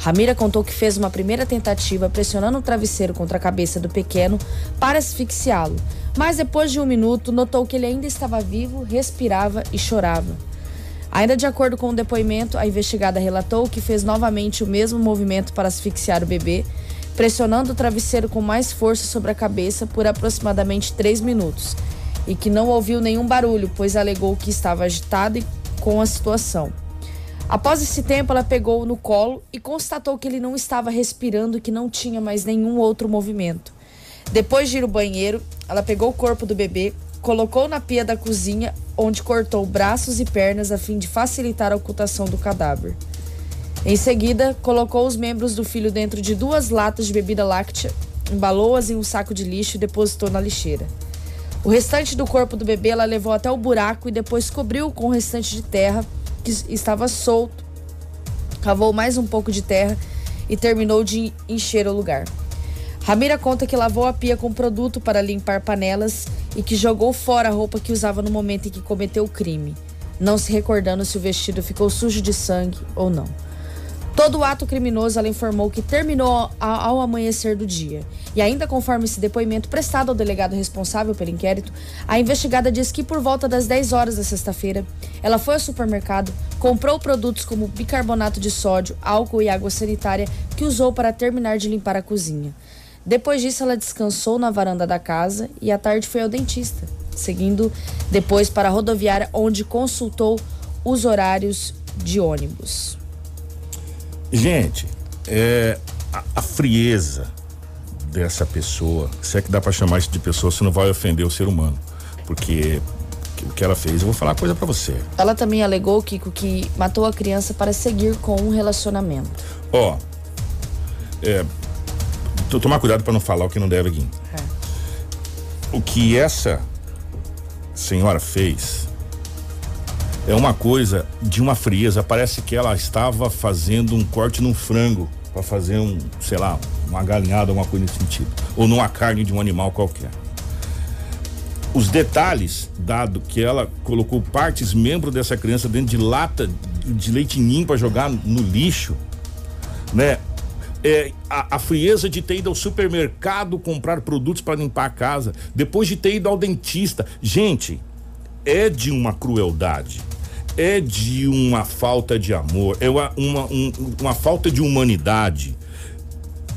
[SPEAKER 3] Ramira contou que fez uma primeira tentativa pressionando o travesseiro contra a cabeça do pequeno para asfixiá-lo, mas depois de um minuto notou que ele ainda estava vivo, respirava e chorava. Ainda de acordo com o depoimento, a investigada relatou que fez novamente o mesmo movimento para asfixiar o bebê, pressionando o travesseiro com mais força sobre a cabeça por aproximadamente três minutos, e que não ouviu nenhum barulho, pois alegou que estava agitada com a situação. Após esse tempo, ela pegou-o no colo e constatou que ele não estava respirando e que não tinha mais nenhum outro movimento. Depois de ir ao banheiro, ela pegou o corpo do bebê, colocou na pia da cozinha, onde cortou braços e pernas a fim de facilitar a ocultação do cadáver. Em seguida, colocou os membros do filho dentro de duas latas de bebida láctea, embalou-as em um saco de lixo e depositou na lixeira. O restante do corpo do bebê ela levou até o buraco e depois cobriu com o restante de terra que estava solto. Cavou mais um pouco de terra e terminou de encher o lugar. Ramira conta que lavou a pia com produto para limpar panelas e que jogou fora a roupa que usava no momento em que cometeu o crime, não se recordando se o vestido ficou sujo de sangue ou não. Todo o ato criminoso ela informou que terminou ao amanhecer do dia. E ainda conforme esse depoimento prestado ao delegado responsável pelo inquérito, a investigada diz que por volta das 10 horas da sexta-feira, ela foi ao supermercado, comprou produtos como bicarbonato de sódio, álcool e água sanitária que usou para terminar de limpar a cozinha. Depois disso, ela descansou na varanda da casa e à tarde foi ao dentista, seguindo depois para a rodoviária onde consultou os horários de ônibus.
[SPEAKER 2] Gente, é, a, a, frieza dessa pessoa, se é que dá para chamar isso de pessoa, você não vai ofender o ser humano. Porque o que ela fez, eu vou falar uma coisa para você.
[SPEAKER 3] Ela também alegou, Kiko, que matou a criança para seguir com um relacionamento.
[SPEAKER 2] Ó, é, tomar cuidado para não falar o que não deve aqui. É. O que essa senhora fez é uma coisa de uma frieza. Parece que ela estava fazendo um corte num frango para fazer um, sei lá, uma galinhada, alguma coisa nesse sentido, ou numa carne de um animal qualquer. Os detalhes, dado que ela colocou partes membros dessa criança dentro de lata de leite ninho para jogar no lixo, né? É, a, a, frieza de ter ido ao supermercado comprar produtos para limpar a casa, depois de ter ido ao dentista. Gente, é de uma crueldade é de uma falta de amor, é uma, uma, um, uma falta de humanidade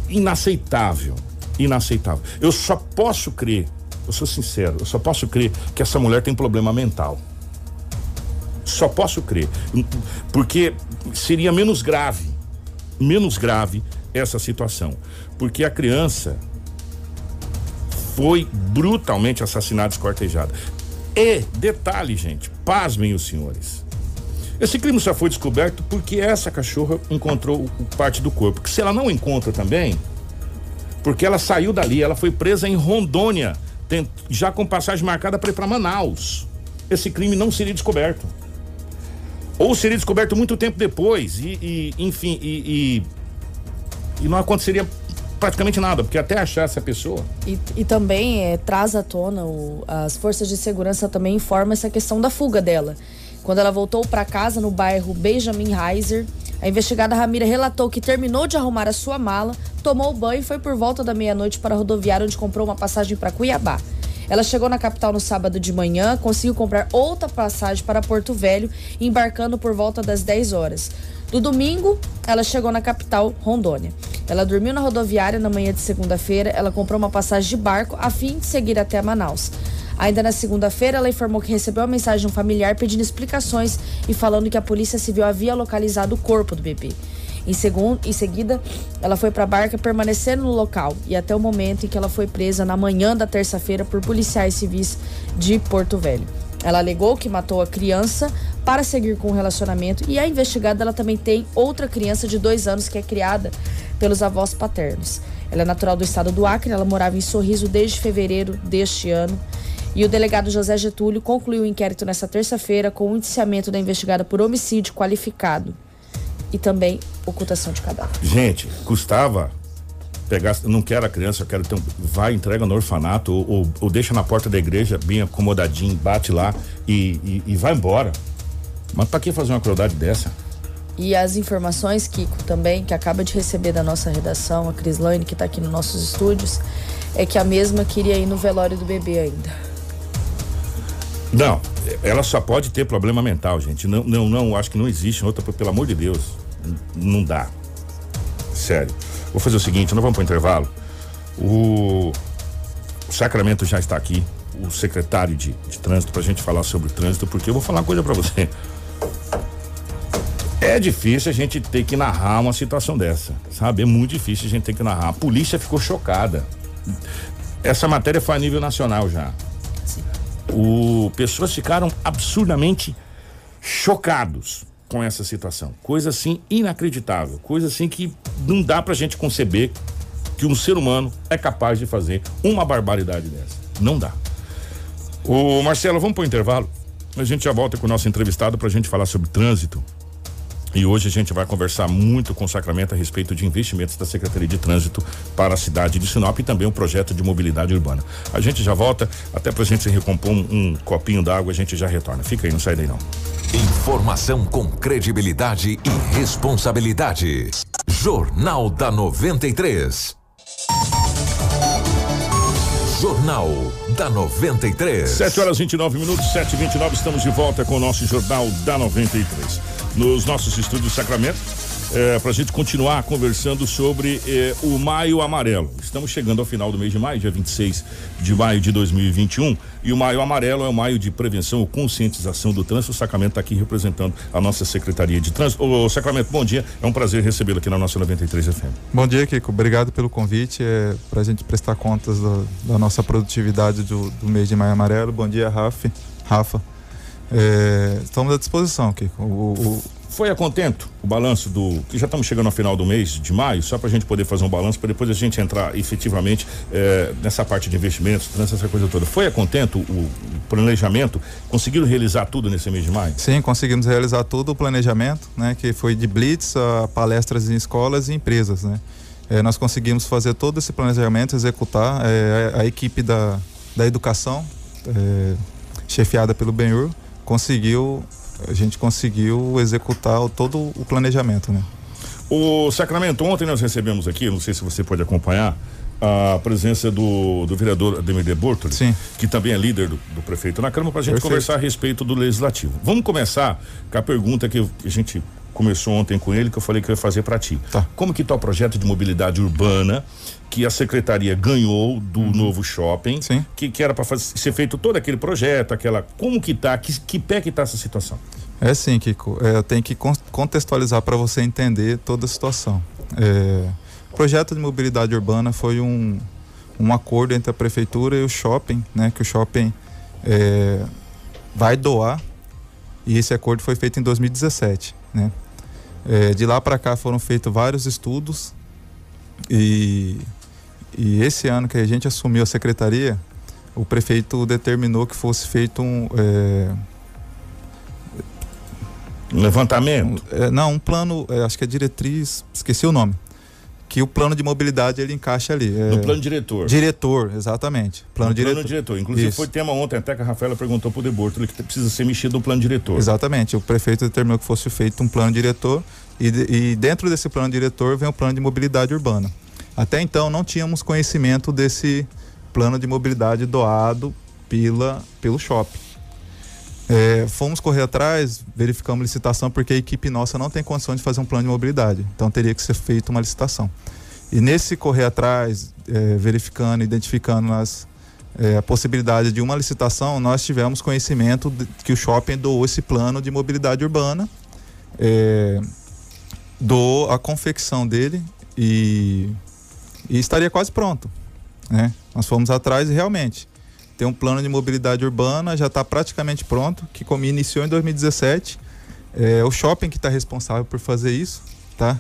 [SPEAKER 2] inaceitável. Inaceitável. Eu só posso crer, eu sou sincero, eu só posso crer que essa mulher tem problema mental. Só posso crer. Porque seria menos grave, menos grave essa situação. Porque a criança foi brutalmente assassinada, escortejada. E, detalhe, gente, pasmem os senhores. Esse crime só foi descoberto porque essa cachorra encontrou parte do corpo. Que se ela não encontra também, porque ela saiu dali, ela foi presa em Rondônia, já com passagem marcada para ir para Manaus. Esse crime não seria descoberto. Ou seria descoberto muito tempo depois, e, e enfim, e, e, e, não aconteceria praticamente nada, porque até achar essa pessoa.
[SPEAKER 3] E, e também é, traz à tona, o, as forças de segurança também informam essa questão da fuga dela. Quando ela voltou para casa no bairro Benjamin Heiser, a investigada Ramira relatou que terminou de arrumar a sua mala, tomou banho e foi por volta da meia-noite para a rodoviária onde comprou uma passagem para Cuiabá. Ela chegou na capital no sábado de manhã, conseguiu comprar outra passagem para Porto Velho, embarcando por volta das 10 horas. No domingo, ela chegou na capital, Rondônia. Ela dormiu na rodoviária na manhã de segunda-feira. Ela comprou uma passagem de barco a fim de seguir até Manaus. Ainda na segunda-feira, ela informou que recebeu uma mensagem de um familiar pedindo explicações e falando que a Polícia Civil havia localizado o corpo do bebê. Em, segundo, em seguida, ela foi para a barca permanecendo no local e até o momento em que ela foi presa na manhã da terça-feira por policiais civis de Porto Velho. Ela alegou que matou a criança para seguir com o relacionamento e a investigada ela também tem outra criança de dois anos que é criada pelos avós paternos. Ela é natural do estado do Acre, ela morava em Sorriso desde fevereiro deste ano. E o delegado José Getúlio concluiu o inquérito nesta terça-feira com o indiciamento da investigada por homicídio qualificado e também ocultação de cadáver.
[SPEAKER 2] Gente, custava pegar, não quero a criança, eu quero ter um, vai, entrega no orfanato ou, ou, ou deixa na porta da igreja bem acomodadinho, bate lá e, e, e vai embora. Mas para que fazer uma crueldade dessa?
[SPEAKER 3] E as informações, Kiko, também, que acaba de receber da nossa redação, a Crislane, que está aqui nos nossos estúdios, é que a mesma queria ir no velório do bebê ainda.
[SPEAKER 2] Não, ela só pode ter problema mental, gente. Não, não, não, acho que não existe outra, pelo amor de Deus. Não dá. Sério. Vou fazer o seguinte, nós vamos para o intervalo. O, Sacramento já está aqui, o secretário de, de trânsito, para a gente falar sobre o trânsito, porque eu vou falar uma coisa para você. É difícil a gente ter que narrar uma situação dessa, sabe? É muito difícil a gente ter que narrar. A polícia ficou chocada. Essa matéria foi a nível nacional já. O, pessoas ficaram absurdamente chocados com essa situação. Coisa assim inacreditável, coisa assim que não dá pra gente conceber que um ser humano é capaz de fazer uma barbaridade dessa. Não dá. O Marcelo, vamos para o intervalo. A gente já volta com o nosso entrevistado para a gente falar sobre trânsito. E hoje a gente vai conversar muito com o Sacramento a respeito de investimentos da Secretaria de Trânsito para a cidade de Sinop e também o um projeto de mobilidade urbana. A gente já volta, até para a gente se recompor um, um copinho d'água, a gente já retorna. Fica aí, não sai daí não.
[SPEAKER 1] Informação com credibilidade e responsabilidade. Jornal da 93. Jornal da 93.
[SPEAKER 2] 7 horas 29 minutos, 7 e 29 estamos de volta com o nosso Jornal da 93 nos nossos estúdios Sacramento. É, para a gente continuar conversando sobre é, o Maio Amarelo. Estamos chegando ao final do mês de maio, dia 26 de maio de 2021, e o Maio Amarelo é o maio de prevenção ou conscientização do trânsito. O Sacramento está aqui representando a nossa Secretaria de Trânsito. Ô, Sacramento, bom dia. É um prazer recebê-lo aqui na nossa 93 FM.
[SPEAKER 6] Bom dia, Kiko. Obrigado pelo convite. É, para a gente prestar contas do, da nossa produtividade do, do mês de Maio Amarelo. Bom dia, Rafa. Rafa. É, estamos à disposição, Kiko. O, o,
[SPEAKER 2] foi a contento o balanço do. já estamos chegando ao final do mês de maio, só para a gente poder fazer um balanço, para depois a gente entrar efetivamente é, nessa parte de investimentos, nessa coisa toda. Foi a contento o, planejamento? Conseguiram realizar tudo nesse mês de maio?
[SPEAKER 6] Sim, conseguimos realizar todo o planejamento, né? Que foi de blitz a palestras em escolas e empresas, né? É, nós conseguimos fazer todo esse planejamento, executar. É, a, a, equipe da, da educação, chefiada pelo Benhur, conseguiu a gente conseguiu executar todo o planejamento, né?
[SPEAKER 2] O Sacramento, ontem nós recebemos aqui, não sei se você pode acompanhar, a presença do, do vereador Ademir de Bortoli,
[SPEAKER 6] Sim.
[SPEAKER 2] que também é líder do, do prefeito na Câmara, para a gente Perfeito. conversar a respeito do legislativo. Vamos começar com a pergunta que a gente começou ontem com ele, que eu falei que eu ia fazer para ti.
[SPEAKER 6] Tá.
[SPEAKER 2] Como que está o projeto de mobilidade urbana que a secretaria ganhou do uhum. novo shopping,
[SPEAKER 6] Sim.
[SPEAKER 2] que, que era para ser feito todo aquele projeto, aquela. Como que tá? Que, que pé que tá essa situação?
[SPEAKER 6] É sim, Kiko. É, eu tenho que contextualizar para você entender toda a situação. É, o projeto de mobilidade urbana foi um, um acordo entre a prefeitura e o shopping, né? Que o shopping é, vai doar e esse acordo foi feito em 2017, né? É, de lá para cá foram feitos vários estudos e, e esse ano que a gente assumiu a secretaria, o prefeito determinou que fosse feito um é,
[SPEAKER 2] levantamento?
[SPEAKER 6] É, não, um plano, é, acho que é diretriz, esqueci o nome. Que o plano de mobilidade ele encaixa ali.
[SPEAKER 2] É, no plano diretor.
[SPEAKER 6] Diretor, exatamente. Plano
[SPEAKER 2] no
[SPEAKER 6] diretor.
[SPEAKER 2] Plano diretor. Inclusive Isso. foi tema ontem, até que a Rafaela perguntou pro Deborto que precisa ser mexido no plano diretor.
[SPEAKER 6] Exatamente. O prefeito determinou que fosse feito um plano diretor e, e dentro desse plano diretor vem o plano de mobilidade urbana. Até então não tínhamos conhecimento desse plano de mobilidade doado pela, pelo shopping. É, fomos correr atrás, verificamos licitação, porque a equipe nossa não tem condição de fazer um plano de mobilidade. Então teria que ser feita uma licitação. E nesse correr atrás, é, verificando, identificando nas, é, a possibilidade de uma licitação, nós tivemos conhecimento de, que o shopping doou esse plano de mobilidade urbana, é, doou a confecção dele e, e estaria quase pronto. Né? Nós fomos atrás e realmente tem um plano de mobilidade urbana, já está praticamente pronto, que como iniciou em 2017. É o shopping que está responsável por fazer isso, tá?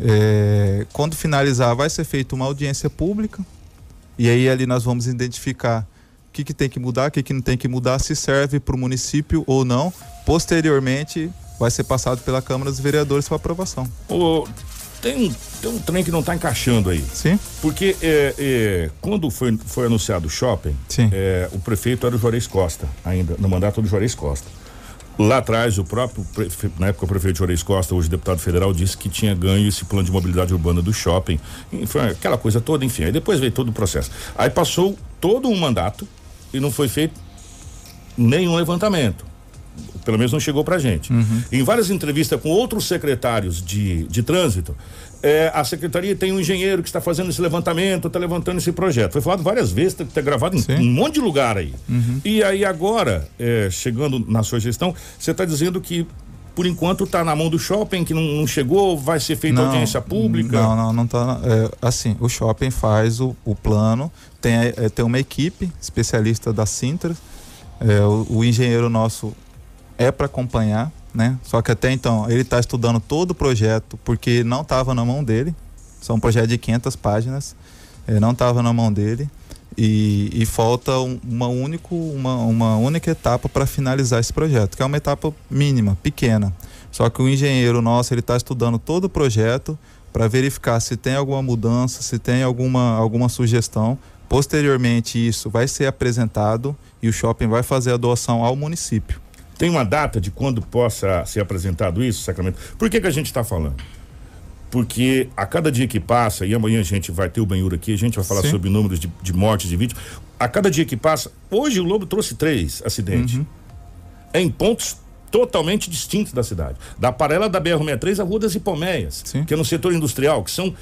[SPEAKER 6] É, quando finalizar, vai ser feita uma audiência pública e aí ali nós vamos identificar o que, que tem que mudar, o que, que não tem que mudar, se serve para o município ou não. Posteriormente, vai ser passado pela Câmara dos Vereadores para aprovação.
[SPEAKER 2] O, tem, um, tem um trem que não está encaixando aí.
[SPEAKER 6] Sim.
[SPEAKER 2] Porque é, é, quando foi, foi anunciado o shopping, é, o prefeito era o Juarez Costa, ainda, no mandato do Juarez Costa. Lá atrás, o próprio, na época, o prefeito Juarez Costa, hoje deputado federal, disse que tinha ganho esse plano de mobilidade urbana do shopping. Foi aquela coisa toda, enfim. Aí depois veio todo o processo. Aí passou todo um mandato e não foi feito nenhum levantamento. Pelo menos não chegou pra gente.
[SPEAKER 6] Uhum.
[SPEAKER 2] Em várias entrevistas com outros secretários de, de trânsito, é, a secretaria tem um engenheiro que está fazendo esse levantamento, está levantando esse projeto. Foi falado várias vezes, está tá gravado em um monte de lugar aí.
[SPEAKER 6] Uhum.
[SPEAKER 2] E aí agora, é, chegando na sua gestão, você está dizendo que por enquanto está na mão do shopping, que não, não, chegou, vai ser feita
[SPEAKER 6] não,
[SPEAKER 2] audiência pública?
[SPEAKER 6] Não, não, não tá. É, assim, o shopping faz o, o plano, tem, é, tem uma equipe especialista da Sintra, é, o, o engenheiro nosso é para acompanhar, né? Só que até então ele está estudando todo o projeto porque não estava na mão dele. São um projeto de 500 páginas, é, não estava na mão dele e, e falta um, uma, único, uma, uma única etapa para finalizar esse projeto, que é uma etapa mínima, pequena. Só que o engenheiro nosso ele está estudando todo o projeto para verificar se tem alguma mudança, se tem alguma, alguma sugestão. Posteriormente isso vai ser apresentado e o shopping vai fazer a doação ao município.
[SPEAKER 2] Tem uma data de quando possa ser apresentado isso, Sacramento? Por que, que a gente está falando? Porque a cada dia que passa, e amanhã a gente vai ter o banheiro aqui, a gente vai falar Sim. sobre números de, de mortes de vítimas. A cada dia que passa, hoje o Lobo trouxe três acidentes.
[SPEAKER 6] Uhum.
[SPEAKER 2] Em pontos totalmente distintos da cidade. Da Parela da BR-63 à Rua das Hipoméias,
[SPEAKER 6] Sim.
[SPEAKER 2] que é no setor industrial, que são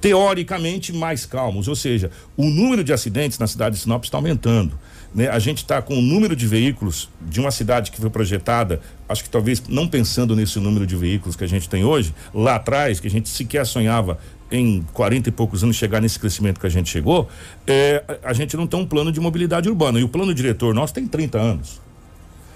[SPEAKER 2] teoricamente mais calmos. Ou seja, o número de acidentes na cidade de Sinop está aumentando. Né? A gente está com o número de veículos de uma cidade que foi projetada, acho que talvez não pensando nesse número de veículos que a gente tem hoje, lá atrás, que a gente sequer sonhava em 40 e poucos anos chegar nesse crescimento que a gente chegou, é, a gente não tem um plano de mobilidade urbana. E o plano diretor nosso tem 30 anos.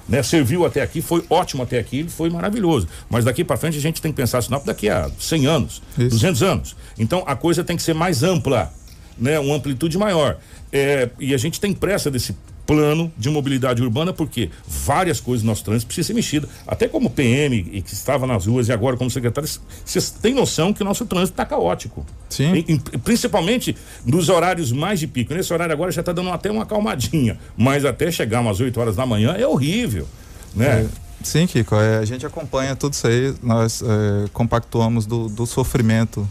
[SPEAKER 2] Né? Serviu até aqui, foi ótimo até aqui, foi maravilhoso. Mas daqui para frente a gente tem que pensar Sinop daqui a 100 anos,
[SPEAKER 6] Isso.
[SPEAKER 2] 200 anos. Então a coisa tem que ser mais ampla, né? Uma amplitude maior. É, e a gente tem pressa desse plano de mobilidade urbana porque várias coisas no nosso trânsito precisam ser mexidas. Até como PM e que estava nas ruas e agora como secretário, vocês têm noção que o nosso trânsito está caótico.
[SPEAKER 6] Sim.
[SPEAKER 2] E, e, principalmente nos horários mais de pico. Nesse horário agora já está dando até uma acalmadinha, mas até chegar umas 8 horas da manhã é horrível, né?
[SPEAKER 6] É. Sim, Kiko, é, a gente acompanha tudo isso aí, nós é, compactuamos do, do sofrimento,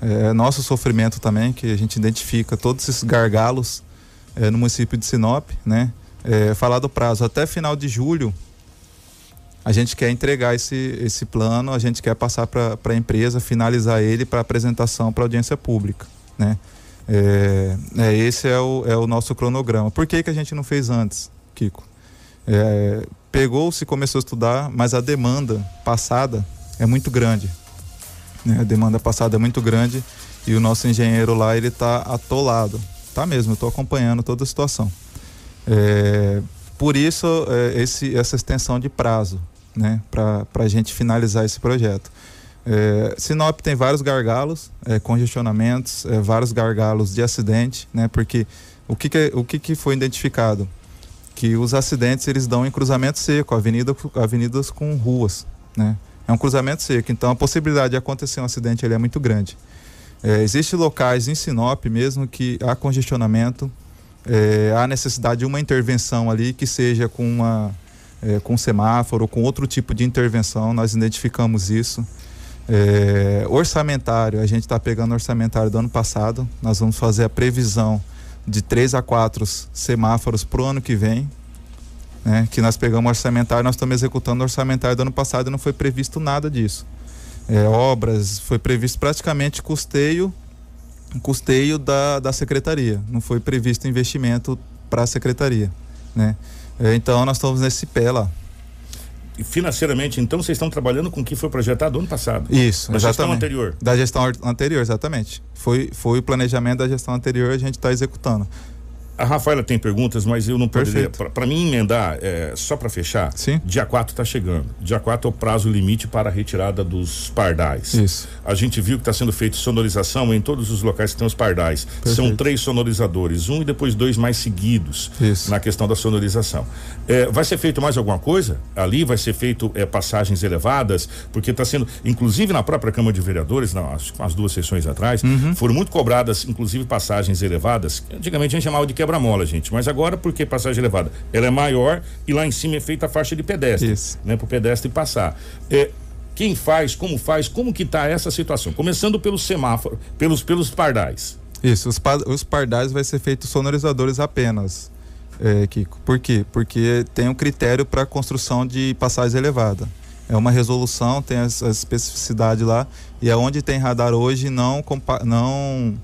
[SPEAKER 6] é, nosso sofrimento também, que a gente identifica todos esses gargalos é, no município de Sinop, né? É, falar do prazo até final de julho, a gente quer entregar esse, esse plano, a gente quer passar para a empresa, finalizar ele para apresentação para audiência pública, né? É, é, esse é o, é o nosso cronograma. Por que, que a gente não fez antes, Kiko? É, Pegou-se, começou a estudar, mas a demanda passada é muito grande. Né? A demanda passada é muito grande e o nosso engenheiro lá ele está atolado. Tá mesmo, estou acompanhando toda a situação. É, por isso, é, esse, essa extensão de prazo, né, para a gente finalizar esse projeto. É, Sinop tem vários gargalos, é, congestionamentos, é, vários gargalos de acidente, né, porque o que, que, o que, que foi identificado? Que os acidentes eles dão em cruzamento seco, avenida, avenidas com ruas, né? É um cruzamento seco, então a possibilidade de acontecer um acidente ele é muito grande. É, Existem locais em Sinop mesmo que há congestionamento, é, há necessidade de uma intervenção ali que seja com uma é, com semáforo ou com outro tipo de intervenção, nós identificamos isso. É, orçamentário, a gente está pegando orçamentário do ano passado, nós vamos fazer a previsão de três a quatro semáforos para o ano que vem, né? Que nós pegamos orçamentário, nós estamos executando orçamentário do ano passado e não foi previsto nada disso é, obras, foi previsto praticamente custeio custeio da, da secretaria, não foi previsto investimento para a secretaria, né? É, então nós estamos nesse pé lá.
[SPEAKER 2] E financeiramente, então, vocês estão trabalhando com o que foi projetado ano passado?
[SPEAKER 6] Isso,
[SPEAKER 2] da
[SPEAKER 6] exatamente.
[SPEAKER 2] gestão anterior.
[SPEAKER 6] Da gestão anterior, exatamente. Foi, foi o planejamento da gestão anterior, a gente está executando.
[SPEAKER 2] A Rafaela tem perguntas, mas eu não poderia.
[SPEAKER 6] Perfeito.
[SPEAKER 2] Para mim emendar, é, só para fechar,
[SPEAKER 6] Sim.
[SPEAKER 2] dia 4 está chegando. Dia 4 é o prazo limite para a retirada dos pardais.
[SPEAKER 6] Isso.
[SPEAKER 2] A gente viu que está sendo feita sonorização em todos os locais que tem os pardais. São três sonorizadores, um e depois dois mais seguidos
[SPEAKER 6] Isso.
[SPEAKER 2] na questão da sonorização. É, vai ser feito mais alguma coisa? Ali vai ser feito é, passagens elevadas, porque está sendo, inclusive na própria Câmara de Vereadores, não, as, as duas sessões atrás,
[SPEAKER 6] Uhum.
[SPEAKER 2] foram muito cobradas, inclusive passagens elevadas. que Antigamente a gente chamava de quebra-mola, gente, mas agora por que passagem elevada? Ela é maior e lá em cima é feita a faixa de pedestre,
[SPEAKER 6] Isso.
[SPEAKER 2] né, para o pedestre passar. É, quem faz, como faz, como que está essa situação? Começando pelo semáforo, pelos pelos pardais.
[SPEAKER 6] Isso, os, pa- os pardais vai ser feito sonorizadores apenas, é, Kiko. Por quê? Porque tem um critério para construção de passagem elevada. É uma resolução, tem as, as especificidades lá, e aonde tem radar hoje não, não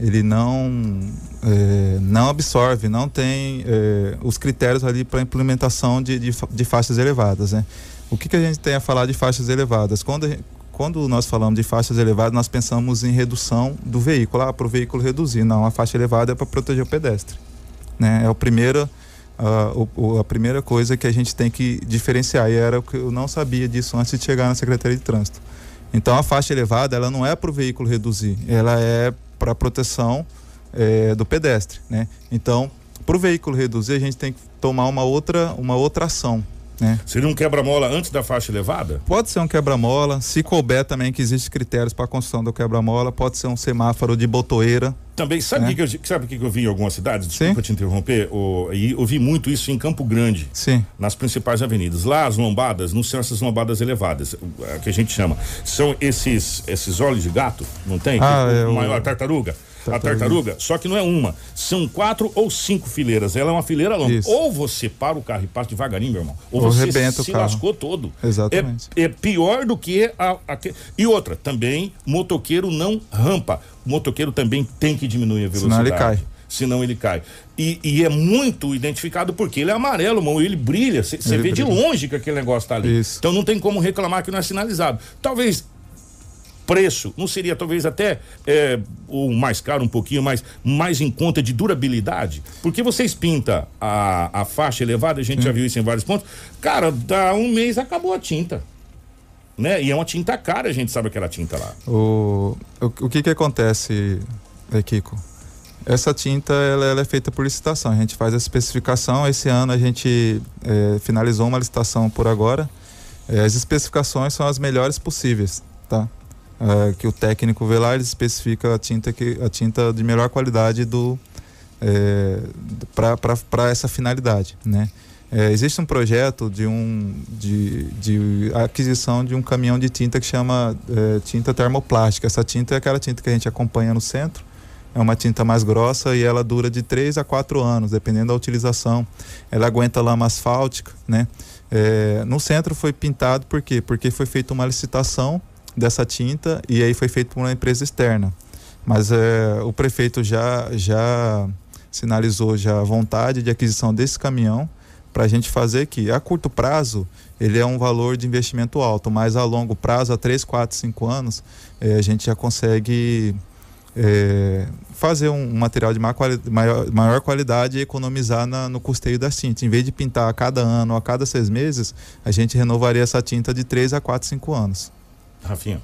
[SPEAKER 6] ele não é, não absorve, não tem é, os critérios ali para implementação de, de, de faixas elevadas, né? O que, que a gente tem a falar de faixas elevadas? Quando, quando nós falamos de faixas elevadas, nós pensamos em redução do veículo, ah, para o veículo reduzir. Não, a faixa elevada é para proteger o pedestre. Né? É o primeiro, o- o- a primeira coisa que a gente tem que diferenciar. E era o que eu não sabia disso antes de chegar na Secretaria de Trânsito. Então a faixa elevada ela não é para o veículo reduzir, ela é para proteção eh, do pedestre, né? Então para o veículo reduzir a gente tem que tomar uma outra uma outra ação, né?
[SPEAKER 2] Seria um quebra-mola antes da faixa elevada?
[SPEAKER 6] Pode ser um quebra-mola, se couber também que existem critérios para a construção do quebra-mola, pode ser um semáforo de botoeira,
[SPEAKER 2] Também, sabe o
[SPEAKER 6] Né?
[SPEAKER 2] que, eu, sabe o que que eu vi em algumas cidades? Desculpa te interromper. O, e eu vi muito isso em Campo Grande.
[SPEAKER 6] Sim.
[SPEAKER 2] Nas principais avenidas. Lá, as lombadas, não são essas lombadas elevadas, que a gente chama. São esses, esses olhos de gato, não tem?
[SPEAKER 6] Ah, é
[SPEAKER 2] o maior, a tartaruga. A
[SPEAKER 6] Tartaruga.
[SPEAKER 2] só que não é uma. São quatro ou cinco fileiras. Ela é uma fileira longa.
[SPEAKER 6] Isso.
[SPEAKER 2] Ou você para o carro e passa devagarinho, meu irmão. Ou,
[SPEAKER 6] Ou
[SPEAKER 2] você se lascou todo.
[SPEAKER 6] Exatamente.
[SPEAKER 2] É, é pior do que a, a E outra, também, motoqueiro não rampa. O motoqueiro também tem que diminuir a velocidade.
[SPEAKER 6] Senão ele cai.
[SPEAKER 2] Senão ele cai. E, e é muito identificado porque ele é amarelo, mano, ele brilha. Você vê de
[SPEAKER 6] brilha.
[SPEAKER 2] longe que aquele negócio tá ali.
[SPEAKER 6] Isso.
[SPEAKER 2] Então não tem como reclamar que não é sinalizado. Talvez preço não seria talvez até é, o mais caro um pouquinho mais mais em conta de durabilidade porque vocês pinta a, a faixa elevada a gente já viu isso em vários pontos cara dá um mês acabou a tinta né e é uma tinta cara a gente sabe aquela tinta lá
[SPEAKER 6] O, o, o que que acontece, é, Kiko? Essa tinta ela, ela é feita por licitação. A gente faz a especificação. Esse ano a gente é, finalizou uma licitação por agora. É, as especificações são as melhores possíveis, tá? É, que o técnico vê lá, ele especifica a tinta que a tinta de melhor qualidade do é, para essa finalidade, né? É, existe um projeto de um de, de aquisição de um caminhão de tinta que chama é, tinta termoplástica. Essa tinta é aquela tinta que a gente acompanha no centro. É uma tinta mais grossa e ela dura de 3 a 4 anos, dependendo da utilização. Ela aguenta lama asfáltica, né? É, no centro foi pintado por quê? Porque foi feita uma licitação dessa tinta e aí foi feito por uma empresa externa. Mas é, o prefeito já já sinalizou já a vontade de aquisição desse caminhão para a gente fazer que a curto prazo ele é um valor de investimento alto, mas a longo prazo, a 3, 4, 5 anos, eh, a gente já consegue eh, fazer um material de maior, maior, maior qualidade e economizar na- no custeio das tintas. Em vez de pintar a cada ano a cada seis meses, a gente renovaria essa tinta de 3 a 4, 5 anos.
[SPEAKER 2] Rafinha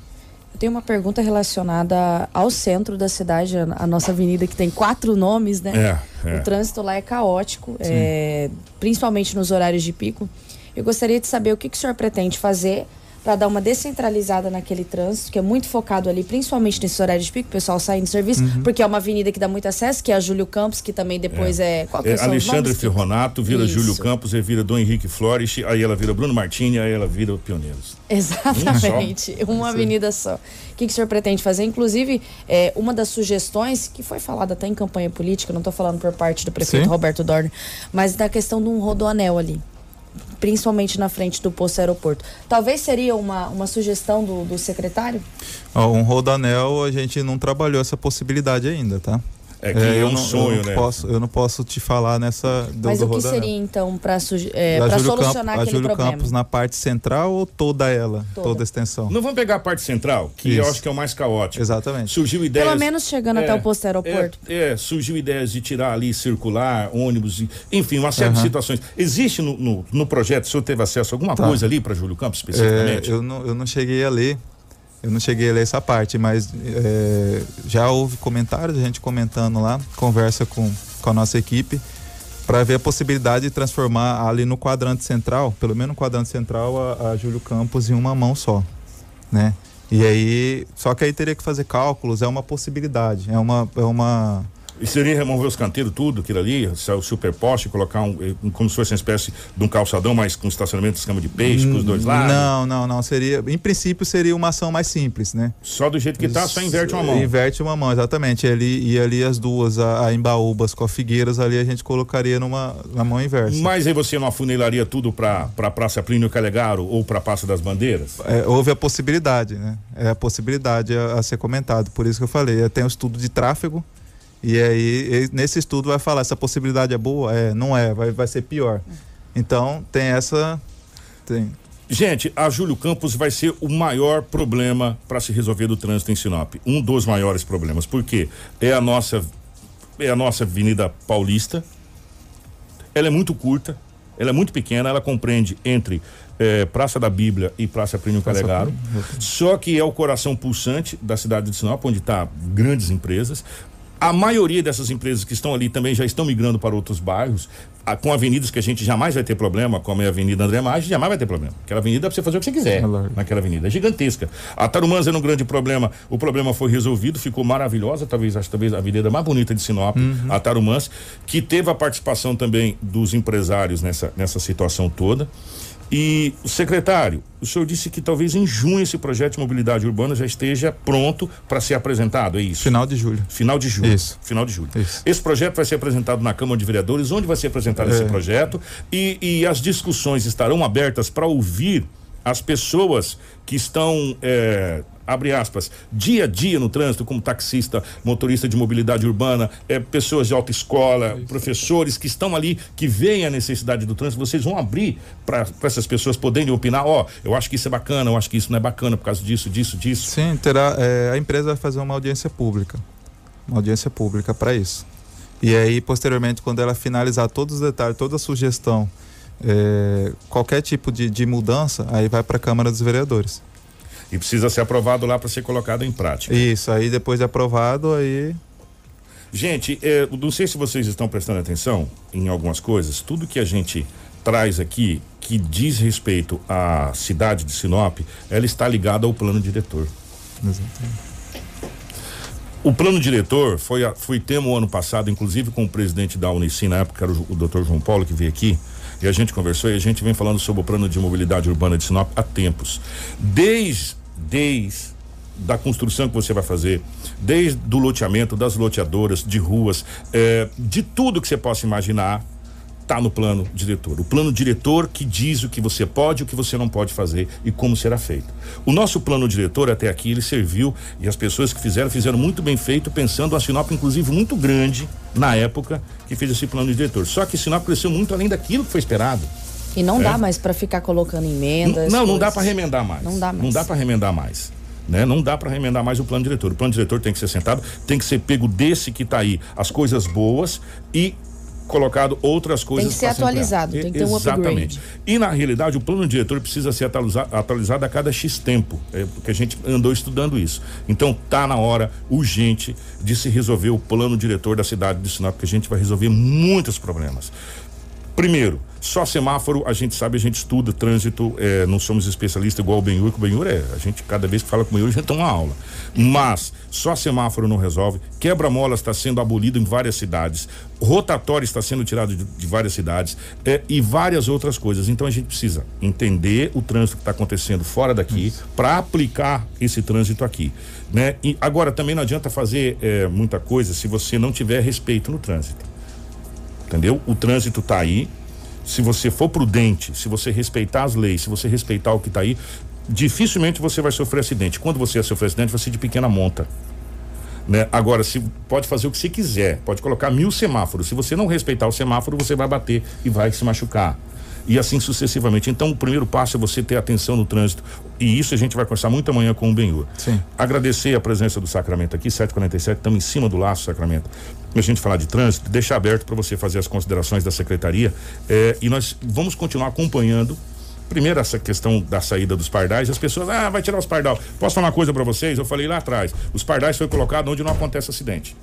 [SPEAKER 3] Eu tenho uma pergunta relacionada ao centro da cidade, a nossa avenida que tem quatro nomes, né?
[SPEAKER 2] É, é.
[SPEAKER 3] O trânsito lá é caótico, é, principalmente nos horários de pico. Eu gostaria de saber o que, que o senhor pretende fazer para dar uma descentralizada naquele trânsito, que é muito focado ali, principalmente nesse horário de pico, o pessoal saindo de serviço,
[SPEAKER 2] Uhum.
[SPEAKER 3] porque é uma avenida que dá muito acesso, que é a Júlio Campos, que também depois é.
[SPEAKER 2] É,
[SPEAKER 3] os
[SPEAKER 2] Alexandre? Ferronato vira
[SPEAKER 3] Isso.
[SPEAKER 2] Júlio Campos, aí vira Dom Henrique Flores, aí ela vira Bruno Martini, aí ela vira Pioneiros.
[SPEAKER 3] Exatamente,
[SPEAKER 2] Um
[SPEAKER 3] uma avenida só. O que, que o senhor pretende fazer? Inclusive, é, uma das sugestões, que foi falada até em campanha política, não estou falando por parte do prefeito
[SPEAKER 6] Sim.
[SPEAKER 3] Roberto Dorner, mas da questão de um rodoanel ali. Principalmente na frente do posto aeroporto. Talvez seria uma, uma sugestão do, do secretário?
[SPEAKER 6] Ó, um rodanel a gente não trabalhou essa possibilidade ainda, tá?
[SPEAKER 2] É que é,
[SPEAKER 6] eu
[SPEAKER 2] um
[SPEAKER 6] não,
[SPEAKER 2] sonho,
[SPEAKER 6] eu
[SPEAKER 2] né?
[SPEAKER 6] Posso, eu não posso te falar nessa do,
[SPEAKER 3] Mas
[SPEAKER 6] do
[SPEAKER 3] o que
[SPEAKER 6] rodanel.
[SPEAKER 3] seria então para é, solucionar
[SPEAKER 6] Campos, a
[SPEAKER 3] aquele
[SPEAKER 6] Júlio
[SPEAKER 3] problema?
[SPEAKER 6] Campos na parte central ou toda ela?
[SPEAKER 3] Toda.
[SPEAKER 6] Toda, a extensão?
[SPEAKER 2] Não vamos pegar a parte central, que eu
[SPEAKER 6] Isso.
[SPEAKER 2] acho que é o mais caótico.
[SPEAKER 6] Exatamente.
[SPEAKER 2] Surgiu ideias.
[SPEAKER 3] Pelo menos chegando até o posto aeroporto.
[SPEAKER 2] É, é, surgiu ideias de tirar ali circular, ônibus, e- enfim, uma série de
[SPEAKER 6] Aham.
[SPEAKER 2] situações. Existe no, no, no projeto, o senhor teve acesso a alguma
[SPEAKER 6] Tá.
[SPEAKER 2] coisa ali para Júlio Campos
[SPEAKER 6] É,
[SPEAKER 2] especificamente?
[SPEAKER 6] eu, não, eu não cheguei a ler. Eu não cheguei a ler essa parte, mas é, já houve comentários, a gente comentando lá, conversa com, com a nossa equipe, para ver a possibilidade de transformar ali no quadrante central, pelo menos no quadrante central, a, a Júlio Campos em uma mão só, né? E aí, só que aí teria que fazer cálculos, é uma possibilidade, é uma, é uma
[SPEAKER 2] E seria remover os canteiros, tudo, aquilo ali, o superposte, colocar um, como se fosse uma espécie de um calçadão, mas com estacionamento de escama de peixe, com os dois lados?
[SPEAKER 6] Não, não, não. Seria, em princípio, seria uma ação mais simples, né?
[SPEAKER 2] Só do jeito que tá, só inverte uma mão.
[SPEAKER 6] Inverte uma mão, exatamente. Ali, e ali as duas, a, a Embaúbas com a Figueiras, ali a gente colocaria numa na mão inversa.
[SPEAKER 2] Mas aí você não afunilaria tudo para pra Praça Plínio Calegaro ou pra Praça das Bandeiras?
[SPEAKER 6] É, houve a possibilidade, né? É a possibilidade a, a ser comentado. Por isso que eu falei. Tem o estudo de tráfego. E aí, nesse estudo vai falar, essa possibilidade é boa? É, não é, vai, vai ser pior. Então, tem essa. Tem.
[SPEAKER 2] Gente, a Júlio Campos vai ser o maior problema para se resolver do trânsito em Sinop. Um dos maiores problemas. Por quê? É a nossa é a nossa Avenida Paulista. Ela é muito curta, ela é muito pequena, ela compreende entre eh, Praça da Bíblia e Praça Plínio Calegaro. Só que é o coração pulsante da cidade de Sinop, onde está grandes empresas. A maioria dessas empresas que estão ali também já estão migrando para outros bairros, ah, com avenidas que a gente jamais vai ter problema, como é a Avenida André Maggi, jamais vai ter problema. Aquela avenida dá pra você fazer o que você quiser
[SPEAKER 6] É
[SPEAKER 2] naquela avenida. É gigantesca. A Tarumãs era um grande problema. O problema foi resolvido, ficou maravilhosa, talvez, acho talvez a avenida mais bonita de Sinop, a Tarumãs, que teve a participação também dos empresários nessa, nessa situação toda. E o secretário, o senhor disse que talvez em junho esse projeto de mobilidade urbana já esteja pronto para ser apresentado, é isso?
[SPEAKER 6] Final de julho.
[SPEAKER 2] Final de julho.
[SPEAKER 6] Isso.
[SPEAKER 2] Final de julho.
[SPEAKER 6] Isso.
[SPEAKER 2] Esse projeto vai ser apresentado na Câmara de Vereadores, onde vai ser apresentado esse
[SPEAKER 6] É.
[SPEAKER 2] projeto e, e as discussões estarão abertas para ouvir as pessoas que estão, é, abre aspas, dia a dia no trânsito, como taxista, motorista de mobilidade urbana, é, pessoas de autoescola, professores que estão ali, que veem a necessidade do trânsito, vocês vão abrir para essas pessoas poderem opinar, ó, eu acho que isso é bacana, eu acho que isso não é bacana por causa disso, disso, disso.
[SPEAKER 6] Sim, terá. é, a empresa vai fazer uma audiência pública. Uma audiência pública para isso. E aí, posteriormente, quando ela finalizar todos os detalhes, toda a sugestão, é, qualquer tipo de, de mudança, aí vai para a Câmara dos Vereadores.
[SPEAKER 2] E precisa ser aprovado lá para ser colocado em prática.
[SPEAKER 6] Isso, aí depois de aprovado, aí.
[SPEAKER 2] Gente, é, não sei se vocês estão prestando atenção em algumas coisas. Tudo que a gente traz aqui que diz respeito à cidade de Sinop, ela está ligada ao plano diretor. O plano diretor foi, a- foi tema o ano passado, inclusive com o presidente da Unicim, na época, era o, o doutor João Paulo, que veio aqui, e a gente conversou e a gente vem falando sobre o plano de mobilidade urbana de Sinop há tempos. Desde, desde da construção que você vai fazer, desde do loteamento, das loteadoras, de ruas, eh, de tudo que você possa imaginar, tá no plano diretor. O plano diretor que diz o que você pode e o que você não pode fazer e como será feito. O nosso plano diretor até aqui ele serviu e as pessoas que fizeram fizeram muito bem feito, pensando a Sinop inclusive muito grande na época que fez esse plano diretor. Só que Sinop cresceu muito além daquilo que foi esperado.
[SPEAKER 3] E não
[SPEAKER 2] É.
[SPEAKER 3] dá mais para ficar colocando emendas.
[SPEAKER 2] Não, não dá
[SPEAKER 3] coisas.
[SPEAKER 2] para remendar mais.
[SPEAKER 3] Não dá mais.
[SPEAKER 2] Não dá para remendar mais. Né? Não dá para remendar mais o plano diretor. O plano diretor tem que ser sentado, tem que ser pego desse que está aí, as coisas boas e colocado outras coisas
[SPEAKER 3] que ser atualizado, tem que ter um
[SPEAKER 2] Exatamente. E na realidade o plano diretor precisa ser atualiza- atualizado a cada X tempo, é, porque a gente andou estudando isso. Então tá na hora urgente de se resolver o plano diretor da cidade de Sinop, porque a gente vai resolver muitos problemas. Primeiro, só semáforo, a gente sabe, a gente estuda trânsito, é, não somos especialistas igual o Benhur, que o Benhur é, a gente cada vez que fala com o Benhur, a gente toma uma aula. Mas só semáforo não resolve, quebra-molas está sendo abolido em várias cidades, rotatório está sendo tirado de, de várias cidades é, e várias outras coisas. Então a gente precisa entender o trânsito que está acontecendo fora daqui para aplicar esse trânsito aqui. Né? E agora também não adianta fazer é, muita coisa se você não tiver respeito no trânsito entendeu? O trânsito está aí. se você for prudente, se você respeitar as leis, se você respeitar o que está aí, dificilmente você vai sofrer acidente. Quando você sofrer acidente, vai ser de pequena monta. Né? Agora, se pode fazer o que você quiser, pode colocar mil semáforos. Se você não respeitar o semáforo, você vai bater e vai se machucar. E assim sucessivamente. Então, o primeiro passo é você ter atenção no trânsito. E isso a gente vai conversar muito amanhã com o Benhur.
[SPEAKER 6] Sim.
[SPEAKER 2] Agradecer a presença do Sacramento aqui, 747, estamos em cima do laço, Sacramento. A gente falar de trânsito, deixar aberto para você fazer as considerações da secretaria. eh, e nós vamos continuar acompanhando Primeiro, essa questão da saída dos pardais, as pessoas, ah, vai tirar os pardal. Posso falar uma coisa para vocês? Eu falei lá atrás, os pardais foi colocado onde não acontece acidente.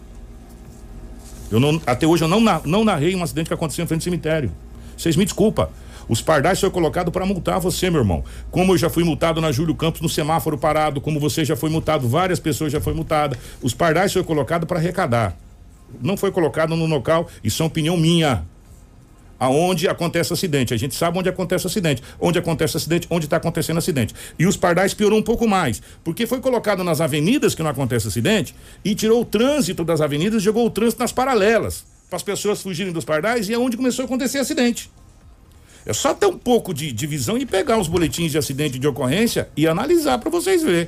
[SPEAKER 2] Eu não, até hoje eu não, não narrei um acidente que aconteceu em frente ao cemitério. Vocês me desculpa. Os pardais foi colocado para multar você, meu irmão. Como eu já fui multado na Júlio Campos no semáforo parado, como você já foi multado, várias pessoas já foi multada. Os pardais foi colocado para arrecadar. Não foi colocado no local, isso é opinião minha aonde acontece acidente. A gente sabe onde acontece acidente. Onde acontece acidente, onde está acontecendo acidente. E os pardais piorou um pouco mais, porque foi colocado nas avenidas que não acontece acidente e tirou o trânsito das avenidas, jogou o trânsito nas paralelas, para as pessoas fugirem dos pardais e é onde começou a acontecer acidente. É só ter um pouco de divisão e pegar os boletins de acidente de ocorrência e analisar para vocês verem.